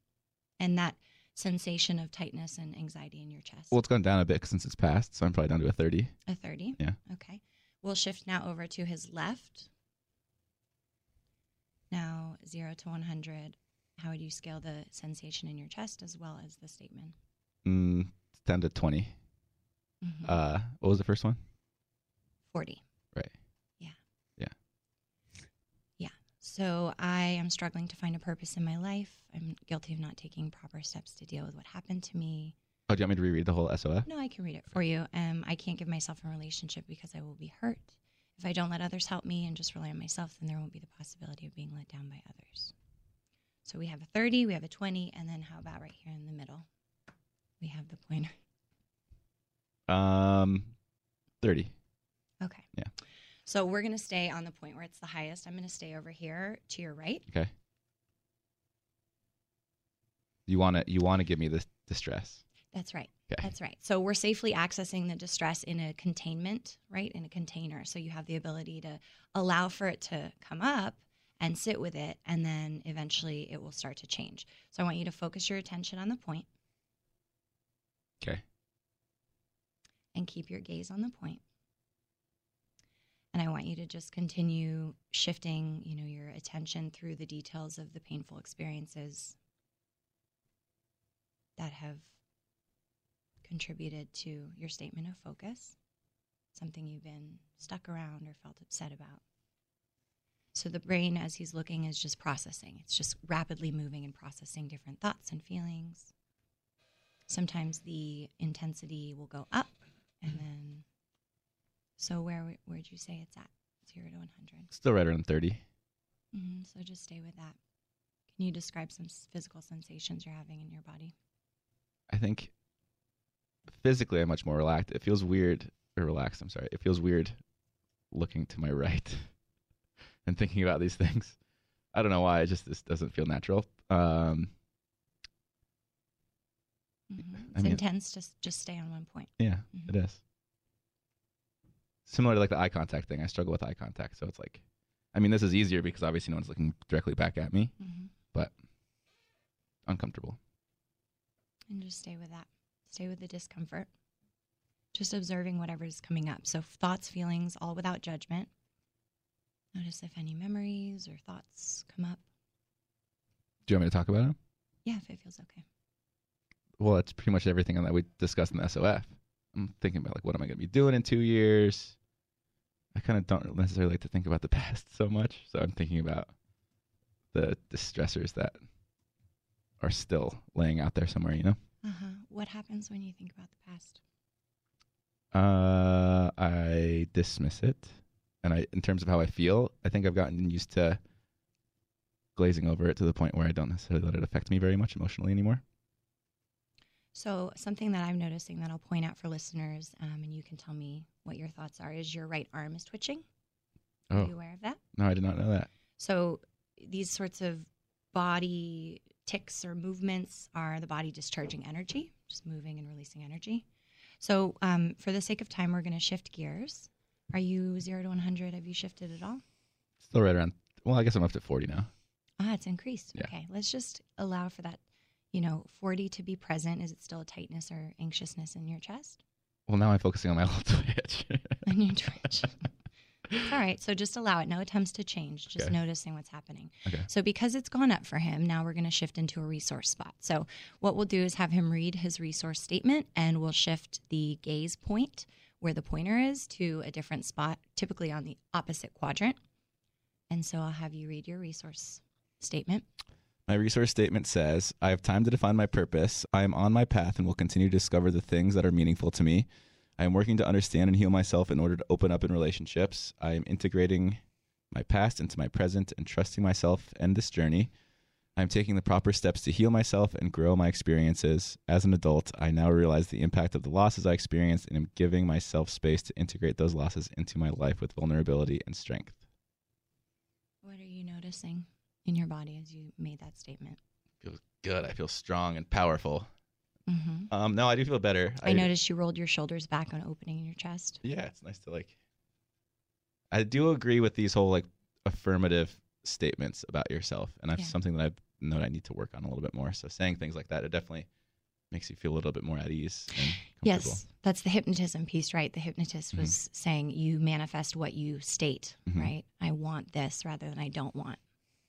and that sensation of tightness and anxiety in your chest? Well, it's gone down a bit since it's passed, so I'm probably down to a 30. A 30? Yeah. Okay. We'll shift now over to his left. Now, 0 to 100. How would you scale the sensation in your chest as well as the statement? Mm, down to 20. Mhm. Uh, what was the first one? 40. Right. Yeah. Yeah. Yeah. So I am struggling to find a purpose in my life. I'm guilty of not taking proper steps to deal with what happened to me. Oh, do you want me to reread the whole SOF? No, I can read it for you. Um, I can't give myself a relationship because I will be hurt. If I don't let others help me and just rely on myself, then there won't be the possibility of being let down by others. So we have a 30, we have a 20, and then how about right here in the middle? We have the pointer. Um, 30. Okay. Yeah. So we're going to stay on the point where it's the highest. I'm going to stay over here to your right. Okay. You want to you want to give me the distress. That's right. Okay. That's right. So we're safely accessing the distress in a containment, right? In a container. So you have the ability to allow for it to come up and sit with it, and then eventually it will start to change. So I want you to focus your attention on the point. Okay. And keep your gaze on the point. And I want you to just continue shifting, you know, your attention through the details of the painful experiences that have contributed to your statement of focus, something you've been stuck around or felt upset about. So the brain, as he's looking, is just processing. It's just rapidly moving and processing different thoughts and feelings. Sometimes the intensity will go up, and then. So where where'd you say it's at? Zero to one hundred. Still right around 30. Mm-hmm. So just stay with that. Can you describe some physical sensations you're having in your body? I think physically I'm much more relaxed. It feels weird or relaxed, I'm sorry. It feels weird looking to my right and thinking about these things. I don't know why. It just this doesn't feel natural. Um, hmm I It's mean- intense. Just just stay on one point. yeah, Mhm. it is. Similar to like the eye contact thing. I struggle with eye contact, so it's like I mean, this is easier because obviously no one's looking directly back at me. hmm Uncomfortable. And just stay with that. Stay with the discomfort. Just observing whatever's coming up. So thoughts, feelings, all without judgment. Notice if any memories or thoughts come up. Do you want me to talk about it? Yeah, if it feels okay. well, that's pretty much everything that we discussed in the SOF. I'm thinking about like what am I going to be doing in two years. I kind of don't necessarily like to think about the past so much, so I'm thinking about the the stressors that are still laying out there somewhere. You know, Uh huh. What happens when you think about the past? uh, I dismiss it, and I, in terms of how I feel, I think I've gotten used to glazing over it to the point where I don't necessarily let it affect me very much emotionally anymore. So, something that I'm noticing that I'll point out for listeners, um, and you can tell me what your thoughts are, is your right arm is twitching. Are Oh you aware of that? no, I did not know that. So, these sorts of body ticks or movements are the body discharging energy, just moving and releasing energy. So, um, for the sake of time, we're going to shift gears. Are you zero to 100? Have you shifted at all? Still right around. Well, I guess I'm up to 40 now. Ah, it's increased. Yeah. Okay, let's just allow for that, you know, 40 to be present. Is it still a tightness or anxiousness in your chest? Well, now I'm focusing on my little twitch. On your twitch. It's all right. So just allow it. No attempts to change. Just Okay. noticing what's happening. Okay. So because it's gone up for him, now we're going to shift into a resource spot. So what we'll do is have him read his resource statement, and we'll shift the gaze point where the pointer is to a different spot, typically on the opposite quadrant. And so I'll have you read your resource statement. My resource statement says I have time to define my purpose. I am on my path and will continue to discover the things that are meaningful to me. I am working to understand and heal myself in order to open up in relationships. I am integrating my past into my present and trusting myself and this journey. I am taking the proper steps to heal myself and grow my experiences. As an adult, I now realize the impact of the losses I experienced and am giving myself space to integrate those losses into my life with vulnerability and strength. What are you noticing in your body as you made that statement? Feels good. I feel strong and powerful. Mm-hmm. Um, no, I do feel better. I noticed you rolled your shoulders back on opening your chest. Yeah, it's nice to like. I do agree with these whole like affirmative statements about yourself, and that's Yeah. something that I know I need to work on a little bit more. So saying things like that, it definitely makes you feel a little bit more at ease and comfortable. Yes, that's the hypnotism piece, right? The hypnotist Mhm. was saying you manifest what you state, Mhm. right? I want this rather than I don't want.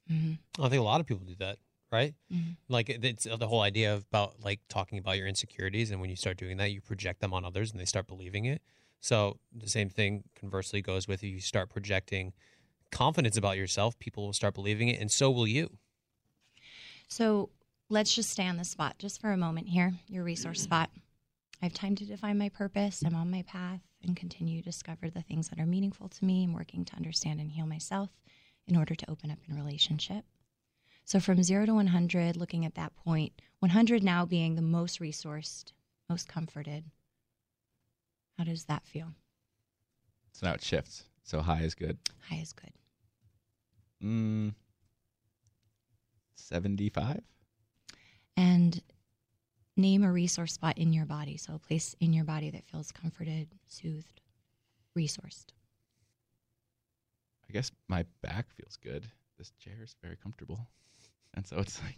Hmm I think a lot of people do that, right? Mhm. Like it's the whole idea of about like talking about your insecurities, and when you start doing that, you project them on others, and they start believing it. So the same thing conversely goes with if you start projecting confidence about yourself, people will start believing it, and so will you. So let's just stay on the spot just for a moment here, your resource spot. I have time to define my purpose. I'm on my path and continue to discover the things that are meaningful to me. I'm working to understand and heal myself in order to open up in relationship. So from zero to 100, looking at that point, 100 now being the most resourced, most comforted. How does that feel? So now it shifts. So high is good. High is good. Mm, Seventy-five. And name a resource spot in your body. So a place in your body that feels comforted, soothed, resourced. I guess my back feels good. This chair is very comfortable, and so it's like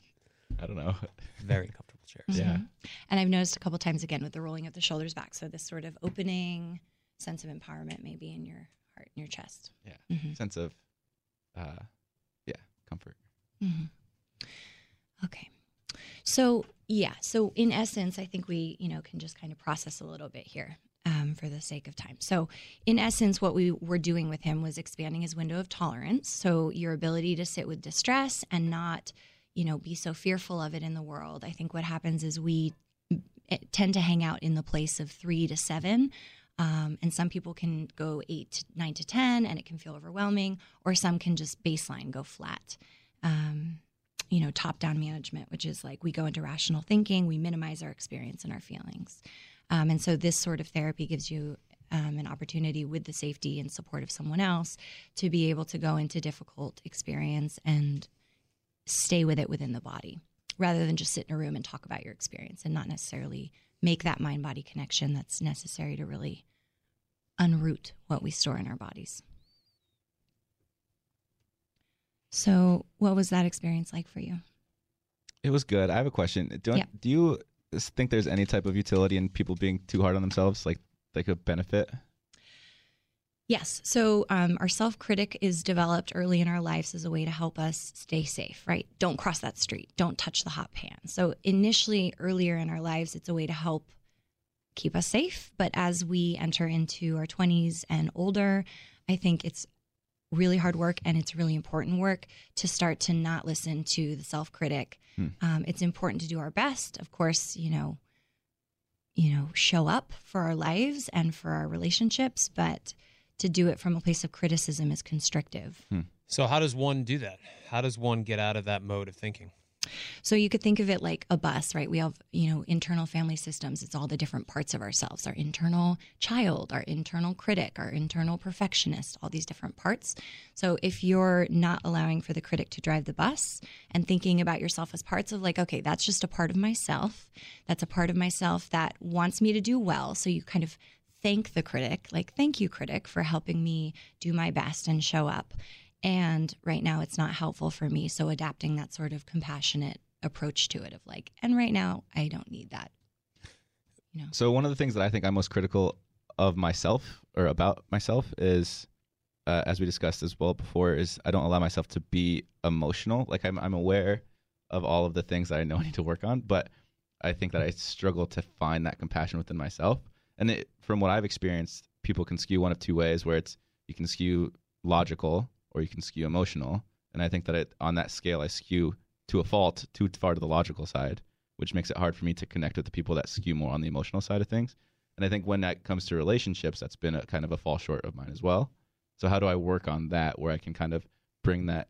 I don't know. Very comfortable chairs. Yeah. Mhm. And I've noticed a couple times again with the rolling of the shoulders back. So this sort of opening sense of empowerment maybe in your heart and your chest. Yeah. Mhm. Sense of, uh, yeah, comfort. Mm-hmm. Okay. So yeah. So in essence, I think we you know can just kind of process a little bit here um, for the sake of time. So in essence, what we were doing with him was expanding his window of tolerance. So your ability to sit with distress and not you know be so fearful of it in the world. I think what happens is we eh, tend to hang out in the place of three to seven. Um, and some people can go eight to nine to 10 and it can feel overwhelming, or some can just baseline go flat. Um, you know, top down management, which is like we go into rational thinking, we minimize our experience and our feelings. Um, and so this sort of therapy gives you um, an opportunity with the safety and support of someone else to be able to go into difficult experience and stay with it within the body rather than just sit in a room and talk about your experience and not necessarily make that mind body connection that's necessary to really unroot what we store in our bodies. So, what was that experience like for you? It was good. I have a question. Don't Yeah. do you think there's any type of utility in people being too hard on themselves? Like they could benefit? Yes. So um, our self critic is developed early in our lives as a way to help us stay safe, right? Don't cross that street. Don't touch the hot pan. So initially, earlier in our lives, it's a way to help keep us safe. But as we enter into our 20s and older, I think it's really hard work and it's really important work to start to not listen to the self critic. Hmm. Um, it's important to do our best. Of course, you know, you know, show up for our lives and for our relationships, but to do it from a place of criticism is constrictive. So how does one do that? How does one get out of that mode of thinking? So you could think of it like a bus, right? We have, you know, internal family systems. It's all the different parts of ourselves our internal child, our internal critic, our internal perfectionist, all these different parts. So if you're not allowing for the critic to drive the bus and thinking about yourself as parts of, like, okay, that's just a part of myself, that's a part of myself that wants me to do well. So you kind of thank the critic, like, thank you, critic, for helping me do my best and show up. And right now it's not helpful for me. So adapting that sort of compassionate approach to it of like, and right now I don't need that. You know. So one of the things that I think I'm most critical of myself or about myself is, uh, as we discussed as well before, is I don't allow myself to be emotional. Like I'm, I'm aware of all of the things that I know I need to work on, but I think that I struggle to find that compassion within myself. And it, from what I've experienced, people can skew one of two ways, where it's you can skew logical or you can skew emotional. And I think that it, on that scale, I skew to a fault too far to the logical side, which makes it hard for me to connect with the people that skew more on the emotional side of things. And I think when that comes to relationships, that's been a kind of a fall short of mine as well. So how do I work on that where I can kind of bring that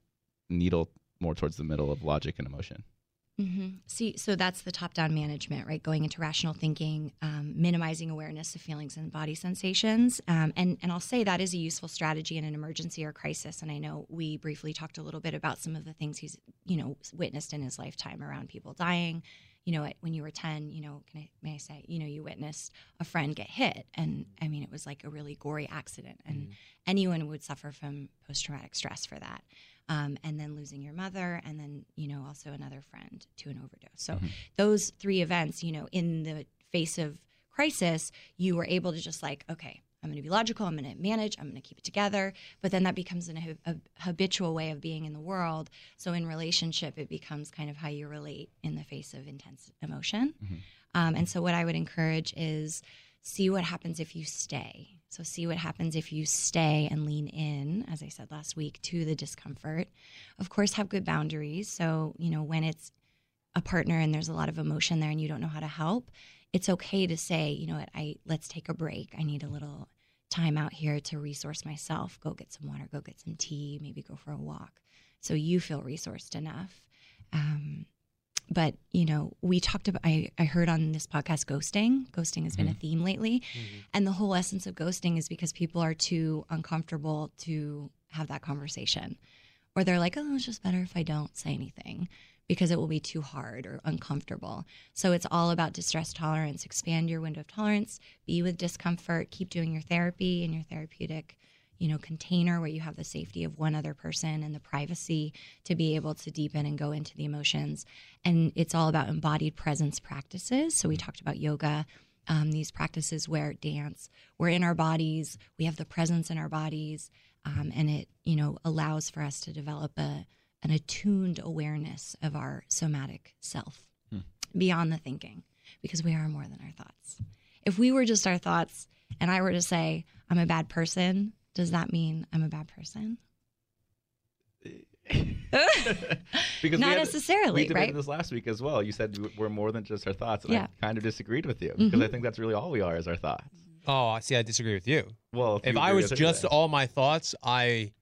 needle more towards the middle of logic and emotion? Hmm See, so that's the top down management, right? Going into rational thinking, um, minimizing awareness of feelings and body sensations. Um, and, and I'll say that is a useful strategy in an emergency or crisis. And I know we briefly talked a little bit about some of the things he's, you know, witnessed in his lifetime around people dying. You know, when you were 10, you know, can I, may I say, you know, you witnessed a friend get hit. And I mean, it was like a really gory accident. And anyone would suffer from post traumatic stress for that um, and then losing your mother, and then you know also another friend to an overdose. So those three events, you know, in the face of crisis, you were able to just like, okay, I'm going to be logical. I'm going to manage. I'm going to keep it together. But then that becomes an, a, a habitual way of being in the world. So in relationship, it becomes kind of how you relate in the face of intense emotion. Um, and so what I would encourage is see what happens if you stay. So see what happens if you stay and lean in, as I said last week, to the discomfort. Of course, have good boundaries. So, you know, when it's a partner and there's a lot of emotion there and you don't know how to help, it's okay to say, you know what, I let's take a break. I need a little time out here to resource myself. Go get some water, go get some tea, maybe go for a walk. So you feel resourced enough. Um, but you know we talked about I, I heard on this podcast ghosting. Ghosting has been a mm-hmm. theme lately. Mm-hmm. And the whole essence of ghosting is because people are too uncomfortable to have that conversation. Or they're like oh it's just better if i don't say anything because it will be too hard or uncomfortable. So it's all about distress tolerance. Expand your window of tolerance. Be with discomfort. Keep doing your therapy and your therapeutic you know container where you have the safety of one other person and the privacy to be able to deepen and go into the emotions. And it's all about embodied presence practices. So we talked about yoga um, these practices where dance we're in our bodies we have the presence in our bodies um, and it you know allows for us to develop a an attuned awareness of our somatic self beyond the thinking because we are more than our thoughts. If we were just our thoughts and i were to say i'm a bad person does that mean i'm a bad person because Not we had- necessarily, we debated right? this last week as well. You said we're more than just our thoughts, and Yeah. I kind of disagreed with you mm-hmm. because I think that's really all we are is our thoughts. Oh, I see. I disagree with you. Well, If you I was just it, all my thoughts, I,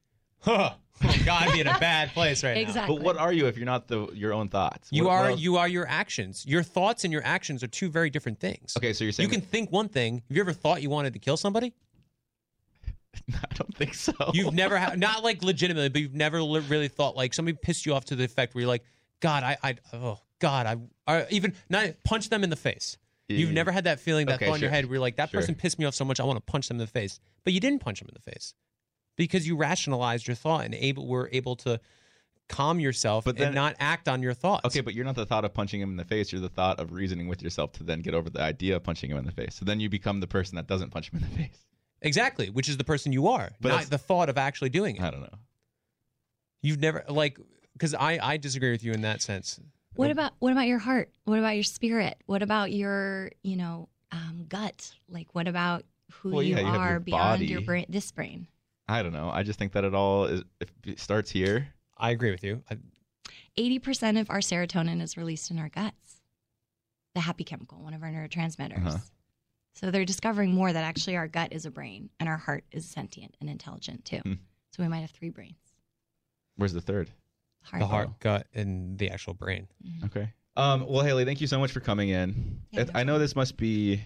huh, oh God, I'd be in a bad place right now. exactly but what are you if you're not the your own thoughts? You What- what are else- you are your actions. Your thoughts and your actions are two very different things. Okay, so you're saying You can think one thing. Have you ever thought you wanted to kill somebody? I don't think so. You've never had, not like legitimately, but you've never li- really thought like somebody pissed you off to the effect where you're like, God, I, I, oh God, I, or even not punch them in the face. You've never had that feeling, that Okay, thought in your sure. head where you're like, that Sure. person pissed me off so much, I want to punch them in the face. But you didn't punch them in the face because you rationalized your thought and able were able to calm yourself But then- and not act on your thoughts. Okay, but you're not the thought of punching him in the face. You're the thought of reasoning with yourself to then get over the idea of punching him in the face. So then you become the person that doesn't punch him in the face. Exactly, which is the person you are, But not that's- the thought of actually doing it. I don't know. You've never like because I I disagree with you in that sense. What about what about your heart? What about your spirit? What about your you know um, gut? Like what about who Well, you yeah, you have are your beyond your body. brain? This brain. I don't know. I just think that it all is. If it starts here, I agree with you. I, Eighty percent of our serotonin is released in our guts. The happy chemical, one of our neurotransmitters. Uh-huh. So they're discovering more that actually our gut is a brain and our heart is sentient and intelligent too. Hmm. So we might have three brains. where's the third? Heart. the heart, gut, and the actual brain. Okay. Um, well, Haley, thank you so much for coming in. Yeah, It- no I know this must be.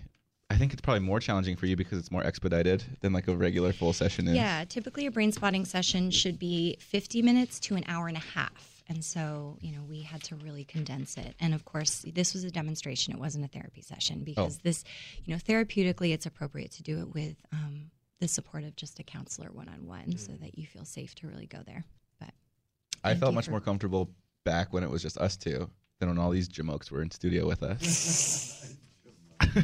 I think it's probably more challenging for you because it's more expedited than like a regular full session is. Yeah, typically a brain spotting session should be 50 minutes to an hour and a half. And so, you know, we had to really condense it. And of course, this was a demonstration, it wasn't a therapy session because this, you know, therapeutically, it's appropriate to do it with um, the support of just a counselor one on one so that you feel safe to really go there. But I felt much for- more comfortable back when it was just us two than when all these jamokes were in studio with us.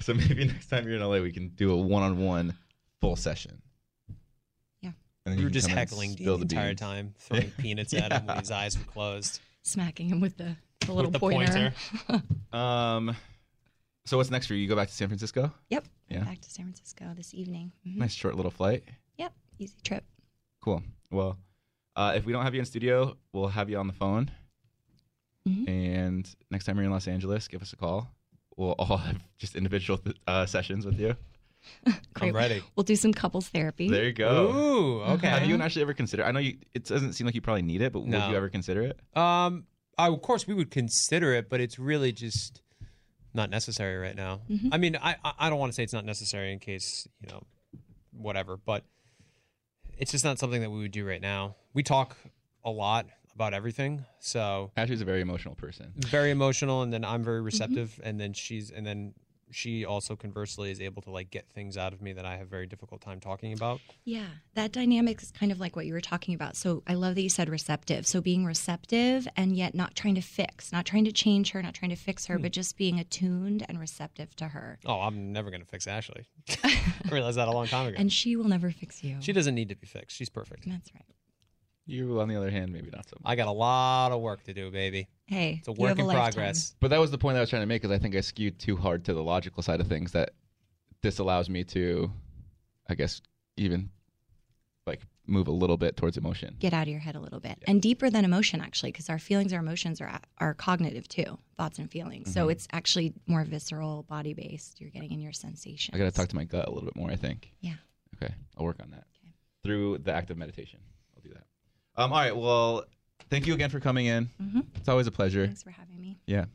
so maybe next time you're in LA, we can do a one-on-one full session. Yeah. And you were just heckling Dean spill the entire time, throwing peanuts at him when his eyes were closed. smacking him with the, the little the pointer. Um, so what's next for you? You go back to San Francisco? Yep. Yeah. Back to San Francisco this evening. Mhm. Nice short little flight. Yep. Easy trip. Cool. Well, uh, if we don't have you in studio, we'll have you on the phone. Mhm. And next time you're in Los Angeles, give us a call. We'll all have just individual uh, sessions with you. I'm Great. ready. We'll do some couples therapy. There you go. Ooh, okay. Have you actually ever considered? I know you. It doesn't seem like you probably need it, but No. would you ever consider it? Um, I, of course we would consider it, but it's really just not necessary right now. Mm-hmm. I mean, I I- I don't want to say it's not necessary in case you know, whatever, but it's just not something that we would do right now. We talk a lot about everything, so Ashley's a very emotional person. very emotional, and then I'm very receptive, and then she's and then she also conversely is able to like get things out of me that I have very difficult time talking about. Yeah, that dynamic is kind of like what you were talking about. So I love that you said receptive. So being receptive and yet not trying to fix, not trying to change her, not trying to fix her, hmm. but just being attuned and receptive to her. Oh, I'm never gonna fix Ashley. I realized that a long time ago. And she will never fix you. she doesn't need to be fixed. She's perfect. That's right. You, on the other hand, maybe not so much. I got a lot of work to do, baby. Hey, It's a you work have in lifetime. progress. But that was the point I was trying to make, because I think I skewed too hard to the logical side of things. That this allows me to, I guess, even like move a little bit towards emotion. Get out of your head a little bit and deeper than emotion, actually, because our feelings, our emotions are are cognitive too, thoughts and feelings. So mm-hmm. it's actually more visceral, body based. You're getting in your sensations. I got to talk to my gut a little bit more. I think. Yeah. Okay, I'll work on that Okay. through the act of meditation. I'll do that. Um. All right. Well, thank you again for coming in. Mhm. It's always a pleasure. Thanks for having me. Yeah.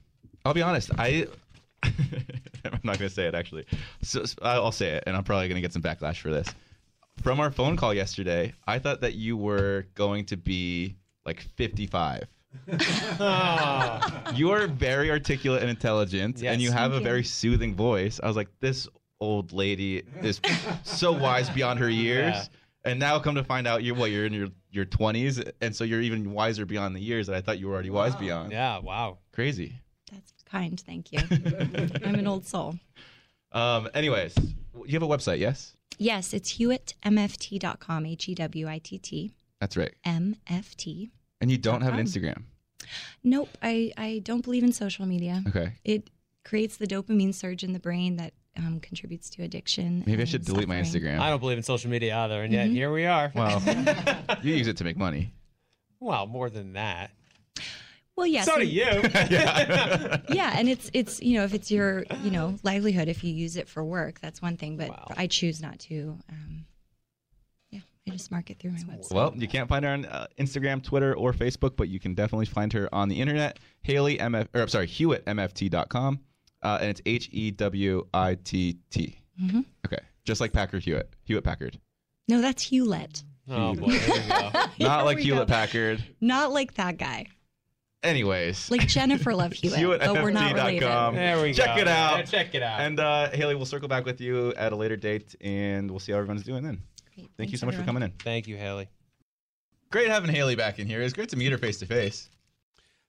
I'll be honest. I. I'm not going to say it actually. So, so I'll say it, and I'm probably going to get some backlash for this. From our phone call yesterday, I thought that you were going to be like 55. you are very articulate and intelligent, Yes. and you have a you. very soothing voice. I was like, this old lady is so wise beyond her years. Yeah. And now come to find out you're what you're in your your 20s and so you're even wiser beyond the years that I thought you were already wise beyond. Yeah, wow. Crazy. That's kind. Thank you. I'm an old soul. Um anyways, you have a website, yes? Yes, it's hewittmft.com, H E W I T T That's right. M F T. And you don't have an. Instagram. Nope, I, I don't believe in social media. Okay. It creates the dopamine surge in the brain that um, contributes to addiction. Maybe I should delete my suffering. Instagram. I don't believe in social media either, and yet here we are. Well, you use it to make money. Well, more than that. Well, yeah. so do you. yeah. yeah, and it's it's you know if it's your you know livelihood if you use it for work that's one thing, but Wow. I choose not to. Um, yeah, I just mark it through my website. Well, you can't find her on uh, Instagram, Twitter, or Facebook, but you can definitely find her on the internet. Haley MF, or I'm sorry, HewittMFT.com, uh, and it's H E W I T T. Mhm. Okay, just like Packard Hewitt, Hewitt Packard, no, that's Hewlett. Oh boy, there go. not like Hewlett go. Packard. Not like that guy. Anyways, Like Jennifer Love Hewitt, but we're not related. There we Check go. it out. Yeah, check it out. And uh, Haley, we'll circle back with you at a later date, and we'll see how everyone's doing then. Great. Thank you so much for coming in. Thank you, Haley. Great having Haley back in here. It's great to meet her face to face.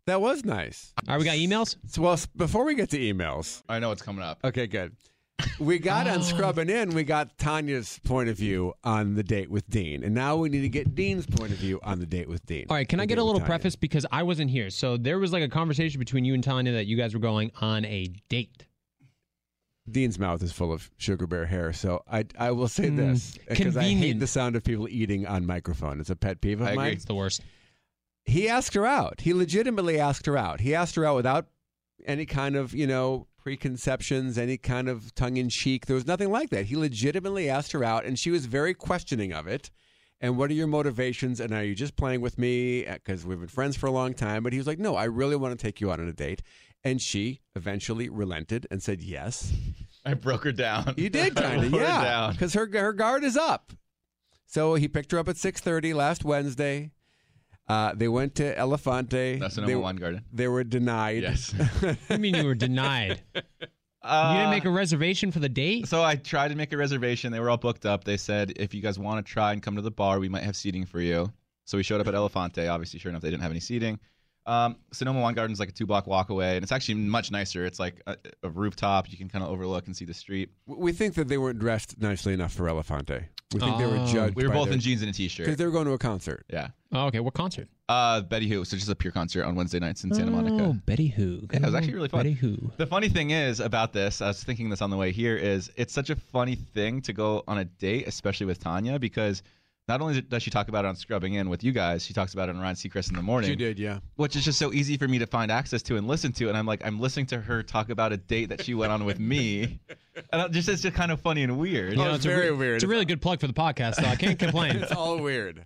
That was nice. All right, we got emails. So, well, s- before we get to emails, I know what's coming up. okay, good. We got Oh. on Scrubbing In, we got Tanya's point of view on the date with Dean. And now we need to get Dean's point of view on the date with Dean. All right, can The I get date a with little Tanya. preface because I wasn't here. So there was like a conversation between you and Tanya that you guys were going on a date. Dean's mouth is full of sugar bear hair, so I I will say Mm, this because I hate convenient. the sound of people eating on microphone. It's a pet peeve of I agree. mine. It's the worst. He asked her out. He legitimately asked her out. He asked her out without any kind of you know preconceptions, any kind of tongue in cheek. There was nothing like that. He legitimately asked her out, and she was very questioning of it. And what are your motivations? And are you just playing with me? Uh, because we've been friends for a long time. But he was like, no, I really want to take you out on a date. And she eventually relented and said yes. I broke her down. You did kind of, yeah, because her her guard is up. So he picked her up at six thirty last Wednesday. Uh, they went to Elefante. That's the they, number one garden. they were denied. Yes. I mean, you were denied. Uh, you didn't make a reservation for the date. So I tried to make a reservation. They were all booked up. They said if you guys want to try and come to the bar, we might have seating for you. So we showed up at Elefante. Obviously, sure enough, they didn't have any seating. Um, Sonoma Wine Garden's is like a two block walk away, and it's actually much nicer. It's like a, a rooftop. You can kind of overlook and see the street. we think that they weren't dressed nicely enough for Elefante. We think they were Oh. judged. We were by both their- in jeans and a t shirt because shirt. they were going to a concert. Yeah. Oh, okay, what concert? Uh, Betty Who. So just a pure concert on Wednesday nights in Santa Monica. Oh, Betty Who. Yeah, it was actually really fun. Betty Who. The funny thing is about this, I was thinking this on the way here, is it's such a funny thing to go on a date, especially with Tanya, because not only does she talk about it on Scrubbing In with you guys, she talks about it on Ryan Seacrest in the morning, She did, yeah. which is just so easy for me to find access to and listen to. And I'm like, I'm listening to her talk about a date that she went on with me, and it just it's just kind of funny and weird. Oh, know, it's a very re- weird. It's a really good plug for the podcast, so I can't complain. It's all weird.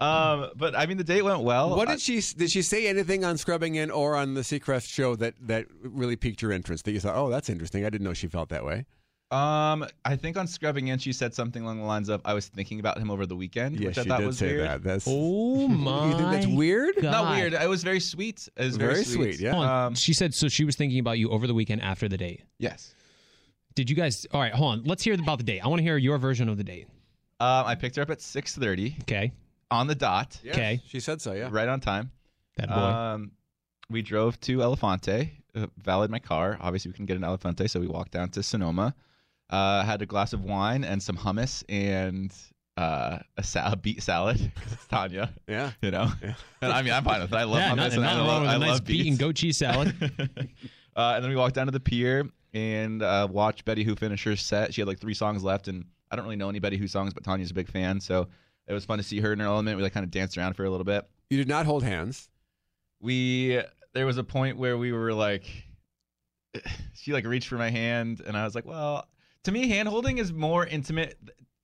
Um, but I mean, the date went well. What I- did she did she say anything on Scrubbing In or on the Seacrest show that that really piqued your interest? That you thought, oh, that's interesting. I didn't know she felt that way. Um, I think on Scrubbing In, she said something along the lines of, "I was thinking about him over the weekend," Yes, which I she thought did was say weird. that. That's oh my! you think that's weird? God. Not weird. It was very sweet. It was very, Very sweet, yeah. Um, she said so. She was thinking about you over the weekend after the date. yes. Did you guys? All right, hold on. Let's hear about the date. I want to hear your version of the date. Um, I picked her up at six thirty Okay, on the dot, Yes, Okay. she said so. Yeah. right on time. that boy. Um, we drove to Elefante, uh, valet my car. Obviously, we can get an Elefante, so we walked down to Sonoma. Uh, had a glass of wine and some hummus and uh, a, sa- a beet salad 'cause it's Tanya, Yeah. you know. Yeah. And I mean, I'm fine with it. I love yeah, hummus nothing, and I love, wrong with I a nice love beet and beets. goat cheese salad. uh, and then we walked down to the pier and uh, watched Betty Who finish her set. She had like three songs left, and I don't really know anybody Betty Who songs, but Tanya's a big fan, so it was fun to see her in her element. We like kind of danced around for a little bit. You did not hold hands. we there was a point where we were like she like reached for my hand and i was like well to me hand holding is more intimate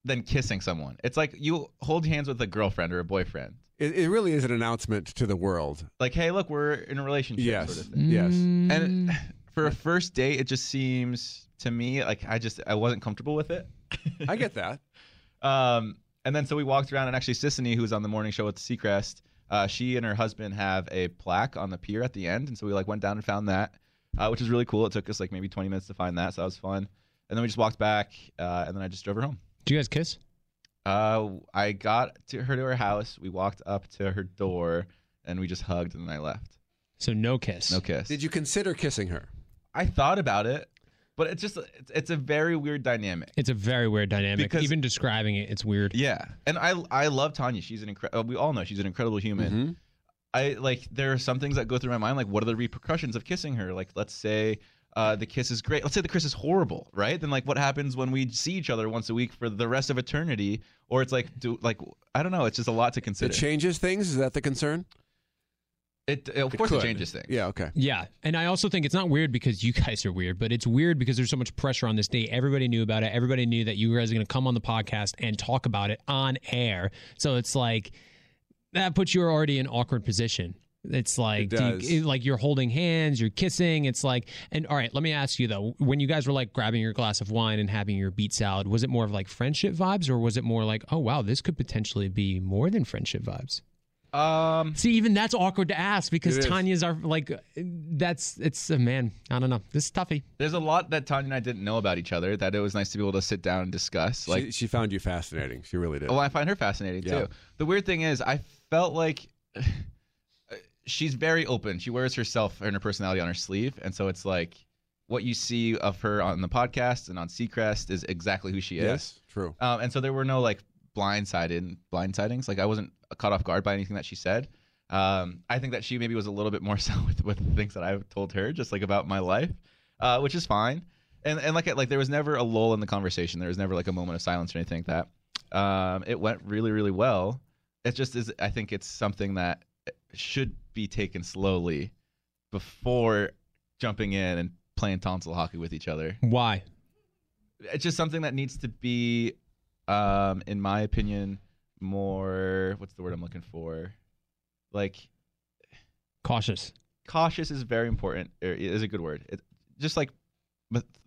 than kissing someone it's like you hold hands with a girlfriend or a boyfriend It, it really is an announcement to the world. like hey look we're in a relationship Yes. sort of thing. Yes. Mm. and for a first date it just seems to me like i just i wasn't comfortable with it I get that. Um, and then so we walked around, and actually, Sisanie, who's on the morning show with Seacrest, uh, she and her husband have a plaque on the pier at the end, and so we like went down and found that, uh, which is really cool. It took us like maybe 20 minutes to find that, so that was fun. And then we just walked back, uh, and then I just drove her home. Do you guys kiss? Uh, I got to her to her house. We walked up to her door, and we just hugged, and then I left. So no kiss. No kiss. Did you consider kissing her? I thought about it, but it's just it's, it's a very weird dynamic. It's a very weird dynamic. Because- Even describing it, it's weird. Yeah, and I I love Tanya. She's an incredible. We all know she's an incredible human. Mhm. I like there are some things that go through my mind like what are the repercussions of kissing her? Like let's say uh, the kiss is great. Let's say the kiss is horrible, right? Then like what happens when we see each other once a week for the rest of eternity? Or it's like do like I don't know. It's just a lot to consider. It changes things. Is that the concern? It, of course it could. changes things. Yeah. Okay. Yeah, and I also think it's not weird because you guys are weird, but it's weird because there's so much pressure on this date. Everybody knew about it. Everybody knew that you guys are going to come on the podcast and talk about it on air. So it's like that puts you already in awkward position. It's like It do you- it- like you're holding hands, you're kissing. It's like, and all right, let me ask you though, when you guys were like grabbing your glass of wine and having your beet salad, was it more of like friendship vibes, or was it more like, oh wow, this could potentially be more than friendship vibes? Um. See, even that's awkward to ask because Tanya's are like, that's it's a man. I don't know. This is toughy. There's a lot that Tanya and I didn't know about each other that it was nice to be able to sit down and discuss. Like she, she found you fascinating. She really did. Oh, I find her fascinating Yeah. too. The weird thing is, I felt like she's very open. She wears herself and her personality on her sleeve, and so it's like what you see of her on the podcast and on Seacrest is exactly who she is. yes. True. Um, and so there were no like blindsided blindsidings. Like I wasn't caught off guard by anything that she said. Um, I think that she maybe was a little bit more so with, with the things that I told her, just like about my life, uh, which is fine. And and like like there was never a lull in the conversation. There was never like a moment of silence or anything like that. Um, it went really really well. It just is. I think it's something that should be taken slowly before jumping in and playing tonsil hockey with each other Why? it's just something that needs to be um in my opinion more what's the word i'm looking for like Cautious. cautious is very important or is a good word it, just like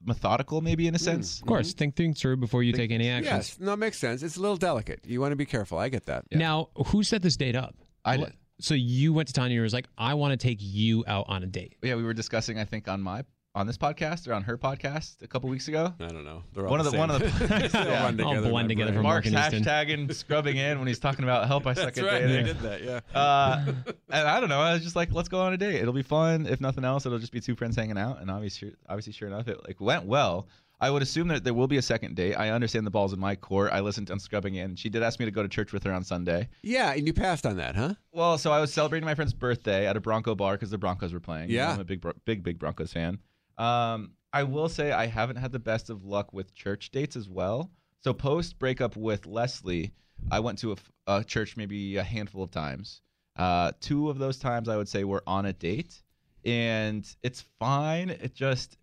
methodical maybe in a sense Of course, think things through before you take any actions. Yes. No, it makes sense. It's a little delicate. You want to be careful. I get that. Now, who set this date up? i did So you went to Tanya and was like, I want to take you out on a date. yeah we were discussing i think on my on this podcast or on her podcast a couple weeks ago I don't know. They're all One of the- one of the- all Yeah. run All together in blend together from mark's Mark hashtagging scrubbing in when he's talking about help i suck That's at right. dating They did that. Yeah. uh, and I don't know. I was just like, let's go on a date. It'll be fun. If nothing else, it'll just be two friends hanging out. And obviously, obviously, sure enough, it like went well. I would assume that there will be a second date. I understand the ball's in my court. I listened to Unscrubbing In. She did ask me to go to church with her on Sunday. Yeah, and you passed on that, huh? Well, so I was celebrating my friend's birthday at a Bronco bar because the Broncos were playing. You know, Yeah. I'm a big, big, big Broncos fan. Um, I will say I haven't had the best of luck with church dates as well. So post breakup with Leslie, I went to a church maybe a handful of times. Uh, two of those times I would say were on a date, and it's fine. It just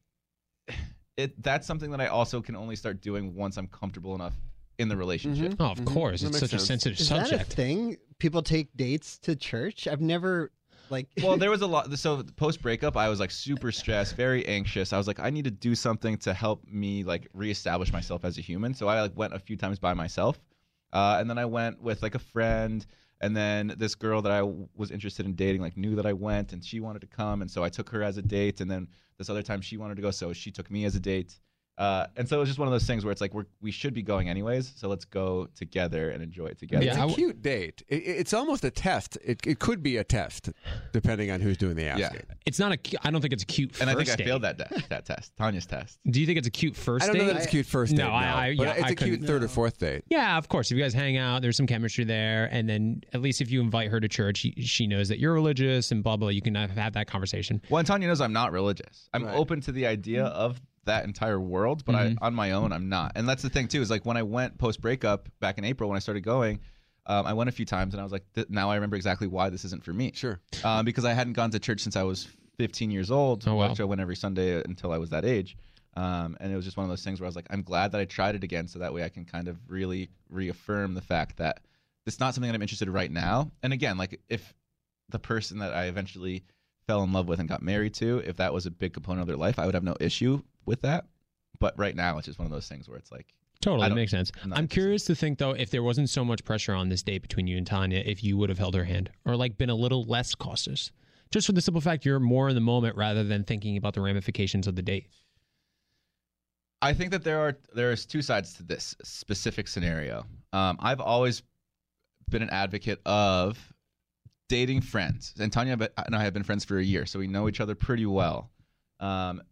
it that's something that I also can only start doing once I'm comfortable enough in the relationship. Oh, of Mhm. course. That It's makes such a sense. sensitive Is that a subject. thing? People take dates to church? I've never like. well, there was a lot. So post breakup, I was like super stressed, very anxious. I was like, I need to do something to help me like reestablish myself as a human. So I like went a few times by myself, uh, and then I went with like a friend. And then this girl that I was interested in dating like knew that I went, and she wanted to come, and so I took her as a date. And then this other time she wanted to go, so she took me as a date. Uh, and so it was just one of those things where it's like we're we should be going anyways, so let's go together and enjoy it together. Yeah, it's I a w- cute date. It, it- it's almost a test. It, it could be a test, depending on who's doing the asking. Yeah. It's not a. cu- I don't think it's a cute. First and I think first I failed that de- that test, Tanya's test. Do you think it's a cute first I don't date? know that it's a cute first date. No, I- I- but yeah, it's I a cute couldn't- third or fourth date. Yeah, of course. If you guys hang out, there's some chemistry there, and then at least if you invite her to church, she, she knows that you're religious and blah blah. You can have, have that conversation. Well, and Tanya knows I'm not religious. I'm Right. open to the idea of that entire world, but I, on my own, I'm not. And that's the thing too. Is like when I went post breakup back in April when I started going, um, I went a few times and I was like, th- now I remember exactly why this isn't for me. Sure. Um, because I hadn't gone to church since I was 15 years old. Oh, wow. Which I went every Sunday until I was that age. Um, and it was just one of those things where I was like, I'm glad that I tried it again, so that way I can kind of really reaffirm the fact that it's not something that I'm interested in right now. And again, like if the person that I eventually fell in love with and got married to, if that was a big component of their life, I would have no issue with that. But right now, it's just one of those things where it's like, Totally makes sense. I'm I'm curious to think though, if there wasn't so much pressure on this date between you and Tanya, if you would have held her hand or like been a little less cautious, just for the simple fact you're more in the moment rather than thinking about the ramifications of the date. I think that there are there's two sides to this specific scenario. Um, I've always been an advocate of dating friends, and Tanya and I have been friends for a year, so we know each other pretty well. Um,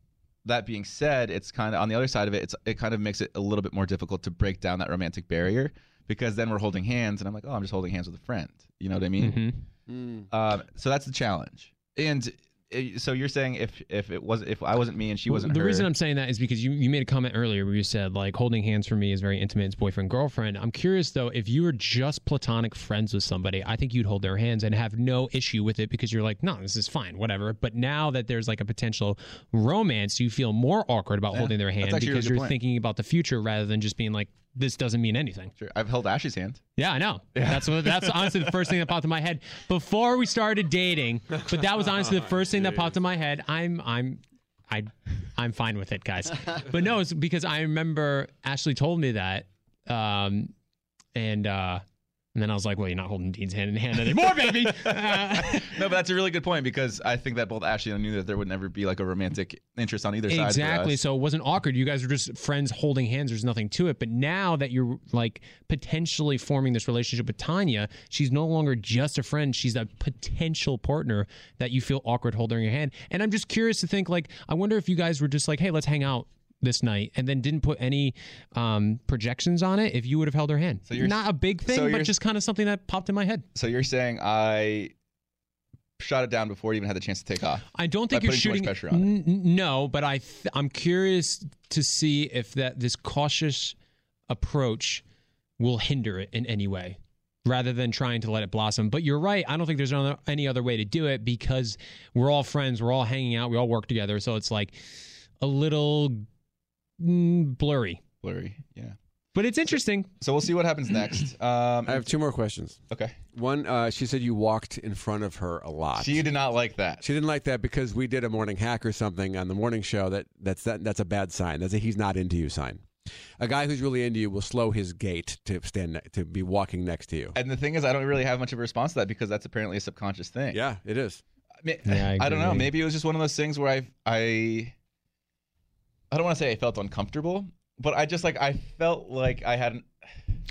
that being said, it's kind of on the other side of it. It's it kind of makes it a little bit more difficult to break down that romantic barrier because then we're holding hands, and I'm like, oh, I'm just holding hands with a friend. You know what I mean? Mhm. Um, so that's the challenge. And Uh, so you're saying if if it was if I wasn't me and she wasn't the her, reason I'm saying that is because you, you made a comment earlier where you said like holding hands for me is very intimate. It's boyfriend girlfriend. I'm curious though if you were just platonic friends with somebody, I think you'd hold their hands and have no issue with it because you're like, no, this is fine, whatever. But now that there's like a potential romance, you feel more awkward about Yeah, holding their hand because you're point. thinking about the future rather than just being like, this doesn't mean anything. Sure. I've held Ashley's hand. Yeah, I know. That's what. That's honestly the first thing that popped in my head before we started dating. But that was honestly the first thing that popped in my head. I'm, I'm, I, I'm fine with it, guys. But no, it's because I remember Ashley told me that, um, and uh, and then I was like, well, you're not holding Dean's hand in hand anymore, baby. Uh, No, but that's a really good point because I think that both Ashley and I knew that there would never be like a romantic interest on either side. exactly. So it wasn't awkward. You guys were just friends holding hands. There's nothing to it. But now that you're like potentially forming this relationship with Tanya, she's no longer just a friend. She's a potential partner that you feel awkward holding your hand. And I'm just curious to think like, I wonder if you guys were just like, hey, let's hang out this night and then didn't put any um, projections on it if you would have held her hand. So you're- not a big thing, so but just kind of something that popped in my head. So you're saying I shot it down before it even had the chance to take off. I don't think you're shooting. pressure on. N- no, but I th- I'm curious to see if that this cautious approach will hinder it in any way, rather than trying to let it blossom. But you're right. I don't think there's another, any other way to do it because we're all friends. We're all hanging out. We all work together. So it's like a little mm, blurry. Blurry. Yeah. But it's interesting. So we'll see what happens next. Um, I have two more questions. okay. One, uh, she said you walked in front of her a lot. She did not like that. She didn't like that because we did a morning hack or something on the morning show. That that's that, that's a bad sign. That's a he's not into you sign. A guy who's really into you will slow his gait to stand ne- to be walking next to you. And the thing is, I don't really have much of a response to that because that's apparently a subconscious thing. Yeah, it is. I, mean, Yeah, I I don't know. agree. Maybe it was just one of those things where I, I, I don't want to say I felt uncomfortable, but I just like I felt like I hadn't.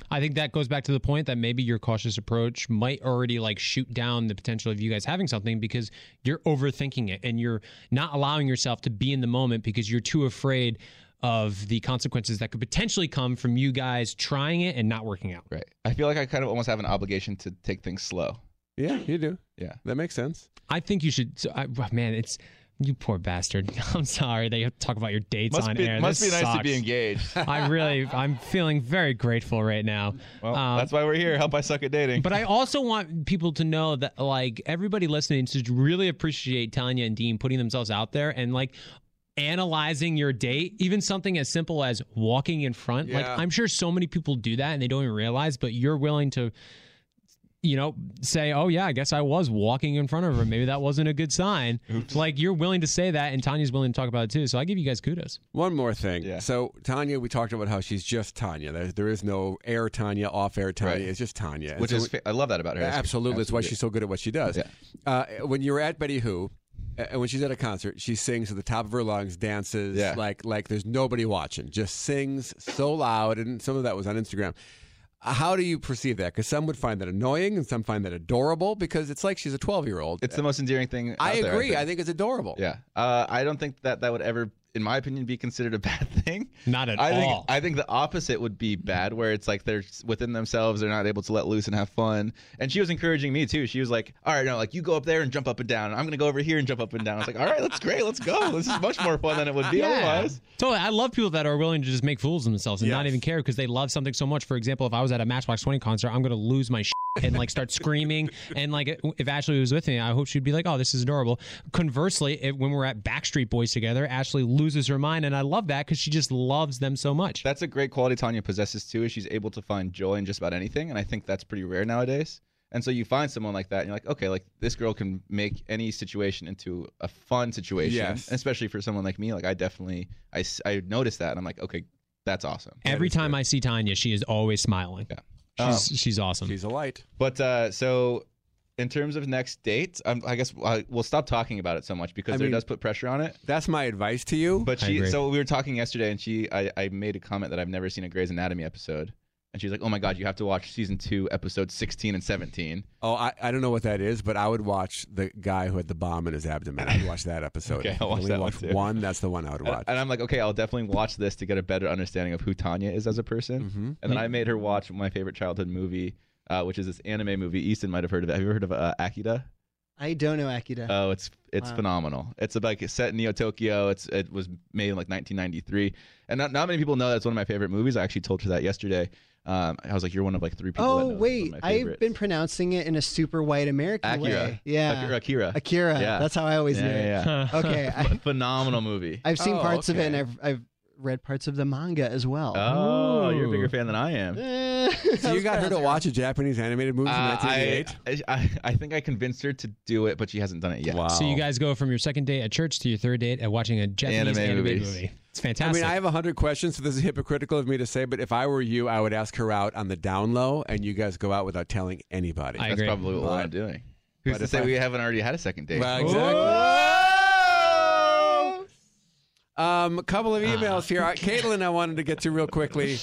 I think that goes back to the point that maybe your cautious approach might already like shoot down the potential of you guys having something because you're overthinking it and you're not allowing yourself to be in the moment because you're too afraid of the consequences that could potentially come from you guys trying it and not working out. Right. I feel like I kind of almost have an obligation to take things slow. Yeah, you do. Yeah. That makes sense. I think you should. So I, man, it's you poor bastard. I'm sorry they have to talk about your dates Must on be air. must This be nice to be engaged. I really, I'm feeling very grateful right now. Well, Um, that's why we're here. Help I suck at dating. But I also want people to know that, like, everybody listening should really appreciate Tanya and Dean putting themselves out there and, like, analyzing your date, even something as simple as walking in front. Like, I'm sure so many people do that and they don't even realize, but you're willing to, you know, say, oh, yeah, I guess I was walking in front of her. Maybe that wasn't a good sign. Like, you're willing to say that, and Tanya's willing to talk about it too. So I give you guys kudos. One more thing. Yeah. So Tanya, we talked about how she's just Tanya. There, there is no air Tanya, off air Tanya. Right. It's just Tanya. Which so is we- I love that about her. That's- absolutely. That's why she's so good at what she does. Yeah. Uh, when you're at Betty Who, and when she's at a concert, she sings at the top of her lungs, dances Yeah. like like there's nobody watching, just sings so loud, and some of that was on Instagram. Uh, How do you perceive that? Because some would find that annoying, and some find that adorable. Because it's like she's a 12 year old. It's the most endearing thing. I there, agree. think. I think it's adorable. Yeah. Uh, I don't think that that would ever, in my opinion, be considered a bad thing. Not at I think all. I think the opposite would be bad, where it's like they're within themselves, they're not able to let loose and have fun. And she was encouraging me too. She was like, "All right, no, like you go up there and jump up and down. I'm gonna go over here and jump up and down." I was like, "All right, that's great. Let's go. This is much more fun than it would be otherwise." Totally. I love people that are willing to just make fools of themselves and not even care because they love something so much. For example, if I was at a Matchbox 20 concert, I'm going to lose my shit and like start screaming. And like if Ashley was with me, I hope she'd be like, oh, this is adorable. Conversely, if, when we're at Backstreet Boys together, Ashley loses her mind. And I love that because she just loves them so much. That's a great quality Tanya possesses too. Is she's able to find joy in just about anything, and I think that's pretty rare nowadays. And so you find someone like that, and you're like, okay, like this girl can make any situation into a fun situation. Yes. Especially for someone like me, like I definitely, I, I noticed that, and I'm like, okay, that's awesome. Every is time good. I see Tanya, she is always smiling. Yeah. She's, she's awesome. She's a light. But uh, so in terms of next dates, um, I guess uh, we'll stop talking about it so much because I there mean- does put pressure on it. That's my advice to you. But I she, agree. so we were talking yesterday, and she, I, I made a comment that I've never seen a Grey's Anatomy episode, and she's like, "Oh my god, you have to watch season two, episodes sixteen and 17. oh, I, I don't know what that is, but I would watch the guy who had the bomb in his abdomen. I'd watch that episode. Okay, I'll watch only that one watch too. one. That's the one I would watch. and I'm like, okay, I'll definitely watch this to get a better understanding of who Tanya is as a person. Mhm. And then I made her watch my favorite childhood movie, uh, which is this anime movie. Easton might have heard of it. Have you ever heard of uh, Akira? I don't know Akira. Oh, it's it's Wow. phenomenal. It's about it's set in Neo Tokyo. It's it was made in like 1993, and not, not many people know that's one of my favorite movies. I actually told her that yesterday. Um, I was like, "You're one of like three people." that oh wait, my I've been pronouncing it in a super white American Akira. way. Yeah, Akira. Akira. Akira. Yeah. That's how I always yeah, knew it. yeah, yeah. Okay, I, phenomenal movie. I've seen Oh, parts of it, and. I've I've read parts of the manga as well. Oh, you're a bigger fan than I am. Eh, so you got her to watch a Japanese animated movie from Uh, I, 1988? I I think I convinced her to do it, but she hasn't done it yet. Wow. So you guys go from your second date at church to your third date at watching a Japanese Anime animated movies. movie. It's fantastic. I fantastic. mean, I have a hundred questions, so this is hypocritical of me to say, but if I were you, I would ask her out on the down low, and you guys go out without telling anybody. I That's agree. probably what I'm doing. Who's but to if say I- we haven't already had a second date? Well, exactly. Um, a couple of emails here. Uh, Caitlin, I wanted to get to real quickly.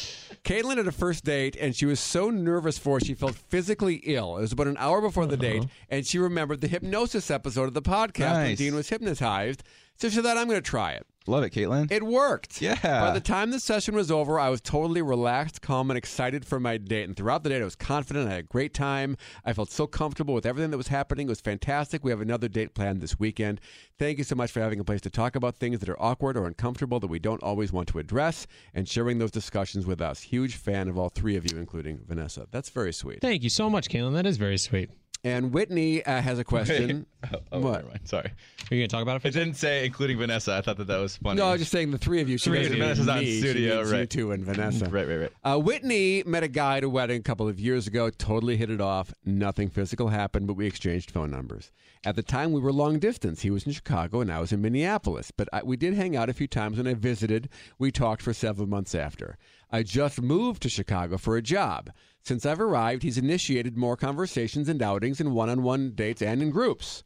Caitlin had a first date, and she was so nervous for it, she felt physically ill. It was about an hour before the date, and she remembered the hypnosis episode of the podcast when Dean was hypnotized. So she thought, I'm going to try it. Love it, Caitlin. It worked. Yeah. By the time the session was over, I was totally relaxed, calm, and excited for my date. And throughout the date, I was confident. I had a great time. I felt so comfortable with everything that was happening. It was fantastic. We have another date planned this weekend. Thank you so much for having a place to talk about things that are awkward or uncomfortable that we don't always want to address and sharing those discussions with us. Huge fan of all three of you, including Vanessa. That's very sweet. Thank you so much, Caitlin. That is very sweet. And Whitney uh, has a question. oh, oh, What? never mind. Sorry. Are you going to talk about it? For It didn't say including Vanessa. I thought that that was funny. No, I was just saying the three of you. She Three of you. mean Vanessa's not in. She studio, means You right. two and Vanessa. right, right, right. Uh, Whitney met a guy at a wedding a couple of years ago, totally hit it off. Nothing physical happened, but we exchanged phone numbers. At the time, we were long distance. He was in Chicago and I was in Minneapolis, but I, we did hang out a few times when I visited. We talked for several months after. I just moved to Chicago for a job. Since I've arrived, he's initiated more conversations and outings in one on one dates and in groups.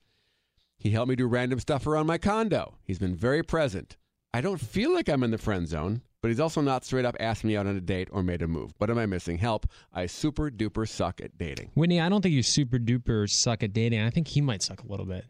He helped me do random stuff around my condo. He's been very present. I don't feel like I'm in the friend zone, but he's also not straight up asked me out on a date or made a move. What am I missing? Help. I super duper suck at dating. Whitney, I don't think you super duper suck at dating. I think he might suck a little bit.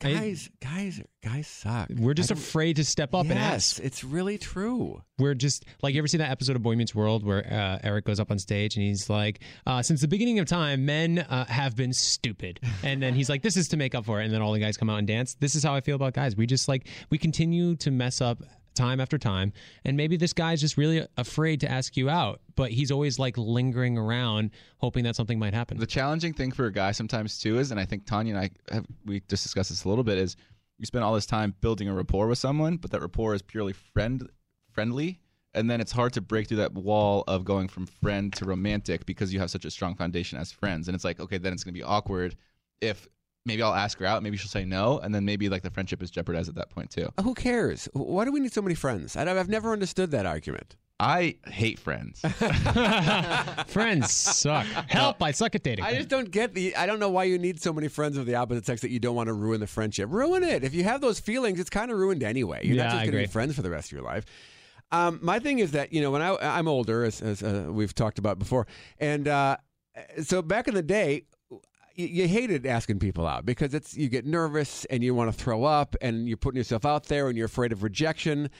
Guys, guys, guys suck. We're just afraid to step up yes, and ask. it's really true. We're just like you ever see that episode of Boy Meets World where uh, Eric goes up on stage and he's like, uh, "Since the beginning of time, men uh, have been stupid," and then he's like, "This is to make up for it," and then all the guys come out and dance. This is how I feel about guys. We just like we continue to mess up time after time, and maybe this guy's just really afraid to ask you out, but he's always like lingering around, hoping that something might happen. The challenging thing for a guy sometimes too is, and I think Tanya and I have we just discussed this a little bit, is you spend all this time building a rapport with someone, but that rapport is purely friend friendly, and then it's hard to break through that wall of going from friend to romantic because you have such a strong foundation as friends, and it's like okay, then it's going to be awkward if maybe I'll ask her out, maybe she'll say no, and then maybe like the friendship is jeopardized at that point too. Who cares? Why do we need so many friends? I, I've never understood that argument. I hate friends. Friends suck. Help! I suck at dating. I just don't get the. I don't know why you need so many friends of the opposite sex that you don't want to ruin the friendship. Ruin it. If you have those feelings, it's kind of ruined anyway. You're Yeah, not just I going to be agree. friends for the rest of your life. Um, my thing is that you know when I I'm older, as, as uh, we've talked about before, and uh, so back in the day. You, hated asking people out because it's you get nervous and you want to throw up and you're putting yourself out there and you're afraid of rejection.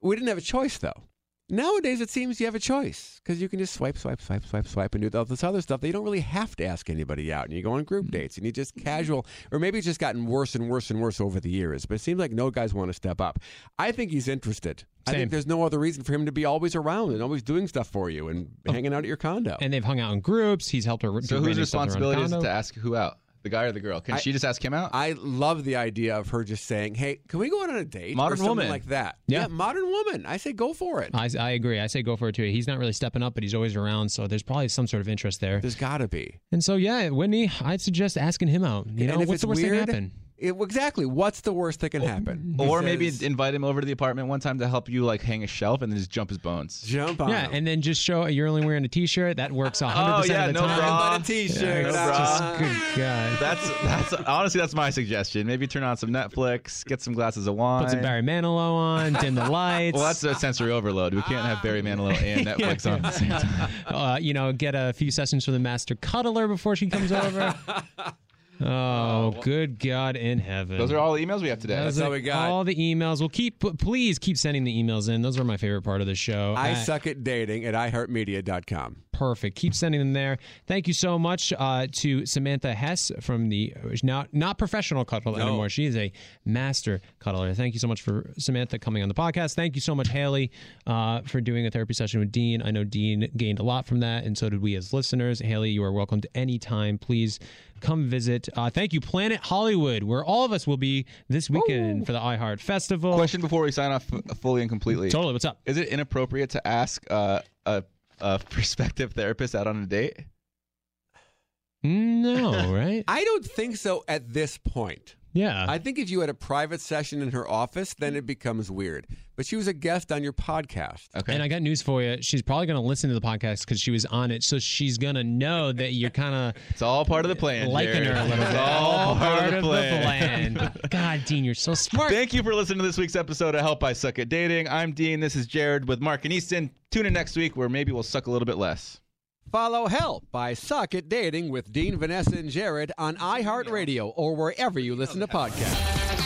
We didn't have a choice though. Nowadays, it seems you have a choice because you can just swipe, swipe, swipe, swipe, swipe, and do all this other stuff that you don't really have to ask anybody out. And you go on group mm-hmm. dates and you just mm-hmm. casual, or maybe it's just gotten worse and worse and worse over the years. But it seems like no guys want to step up. I think he's interested. Same. I think there's no other reason for him to be always around and always doing stuff for you and oh. hanging out at your condo. and they've hung out in groups. He's helped her. do so whose random stuff around the responsibility is it to ask who out? The guy or the girl? Can I- she just ask him out? I love the idea of her just saying, "Hey, can we go out on a date?" Modern or something woman. like that. Yeah. modern woman. I say go for it. I, I agree. I say go for it too. He's not really stepping up, but he's always around, so there's probably some sort of interest there. There's got to be. And so, yeah, Whitney, I'd suggest asking him out. You know, if what's it's the worst weird, thing happen? It- exactly. What's the worst that can happen? He Or maybe invite him over to the apartment one time to help you like hang a shelf and then just jump his bones. jump on. Yeah, him. and then just show you're only wearing a t-shirt. That works 100% Oh, yeah, of the no time. bra. But a t-shirt. Yeah, it's No just bra. good God. That's that's honestly that's my suggestion. Maybe turn on some Netflix, get some glasses of wine. Put some Barry Manilow on, dim the lights. Well, that's a sensory overload. We can't have Barry Manilow and Netflix on at the same time. uh, you know, get a few sessions from the master cuddler before she comes over. Oh, good God in heaven. Those are all the emails we have today. Those That's all we got. All the emails. We'll keep, please keep sending the emails in. Those are my favorite part of the show. I Uh, suck at dating at iHeartMedia.com. Perfect. Keep sending them there. Thank you so much uh, to Samantha Hess from the now not professional cuddler No. anymore. She is a master cuddler. Thank you so much for Samantha coming on the podcast. Thank you so much, Haley, uh, for doing a therapy session with Dean. I know Dean gained a lot from that, and so did we as listeners. Haley, you are welcome to any time. Please come visit. Uh, thank you, Planet Hollywood, where all of us will be this weekend for the iHeart Festival. Question before we sign off f- fully and completely. Totally. What's up? Is it inappropriate to ask uh, a a prospective therapist out on a date? No, right? I don't think so at this point. Yeah. I think if you had a private session in her office, then it becomes weird. But she was a guest on your podcast. Okay. And I got news for you. She's probably going to listen to the podcast because she was on it. So she's going to know that you're kind of it's all part of the plan. liking her a little bit. It's bit. all part, of the plan. plan. God, Dean, you're so smart. Thank you for listening to this week's episode of Help I Suck at Dating. I'm Dean. This is Jared with Mark and Easton. Tune in next week where maybe we'll suck a little bit less. Follow Help I Suck at Dating with Dean, Vanessa, and Jared on iHeartRadio or wherever you listen to podcasts.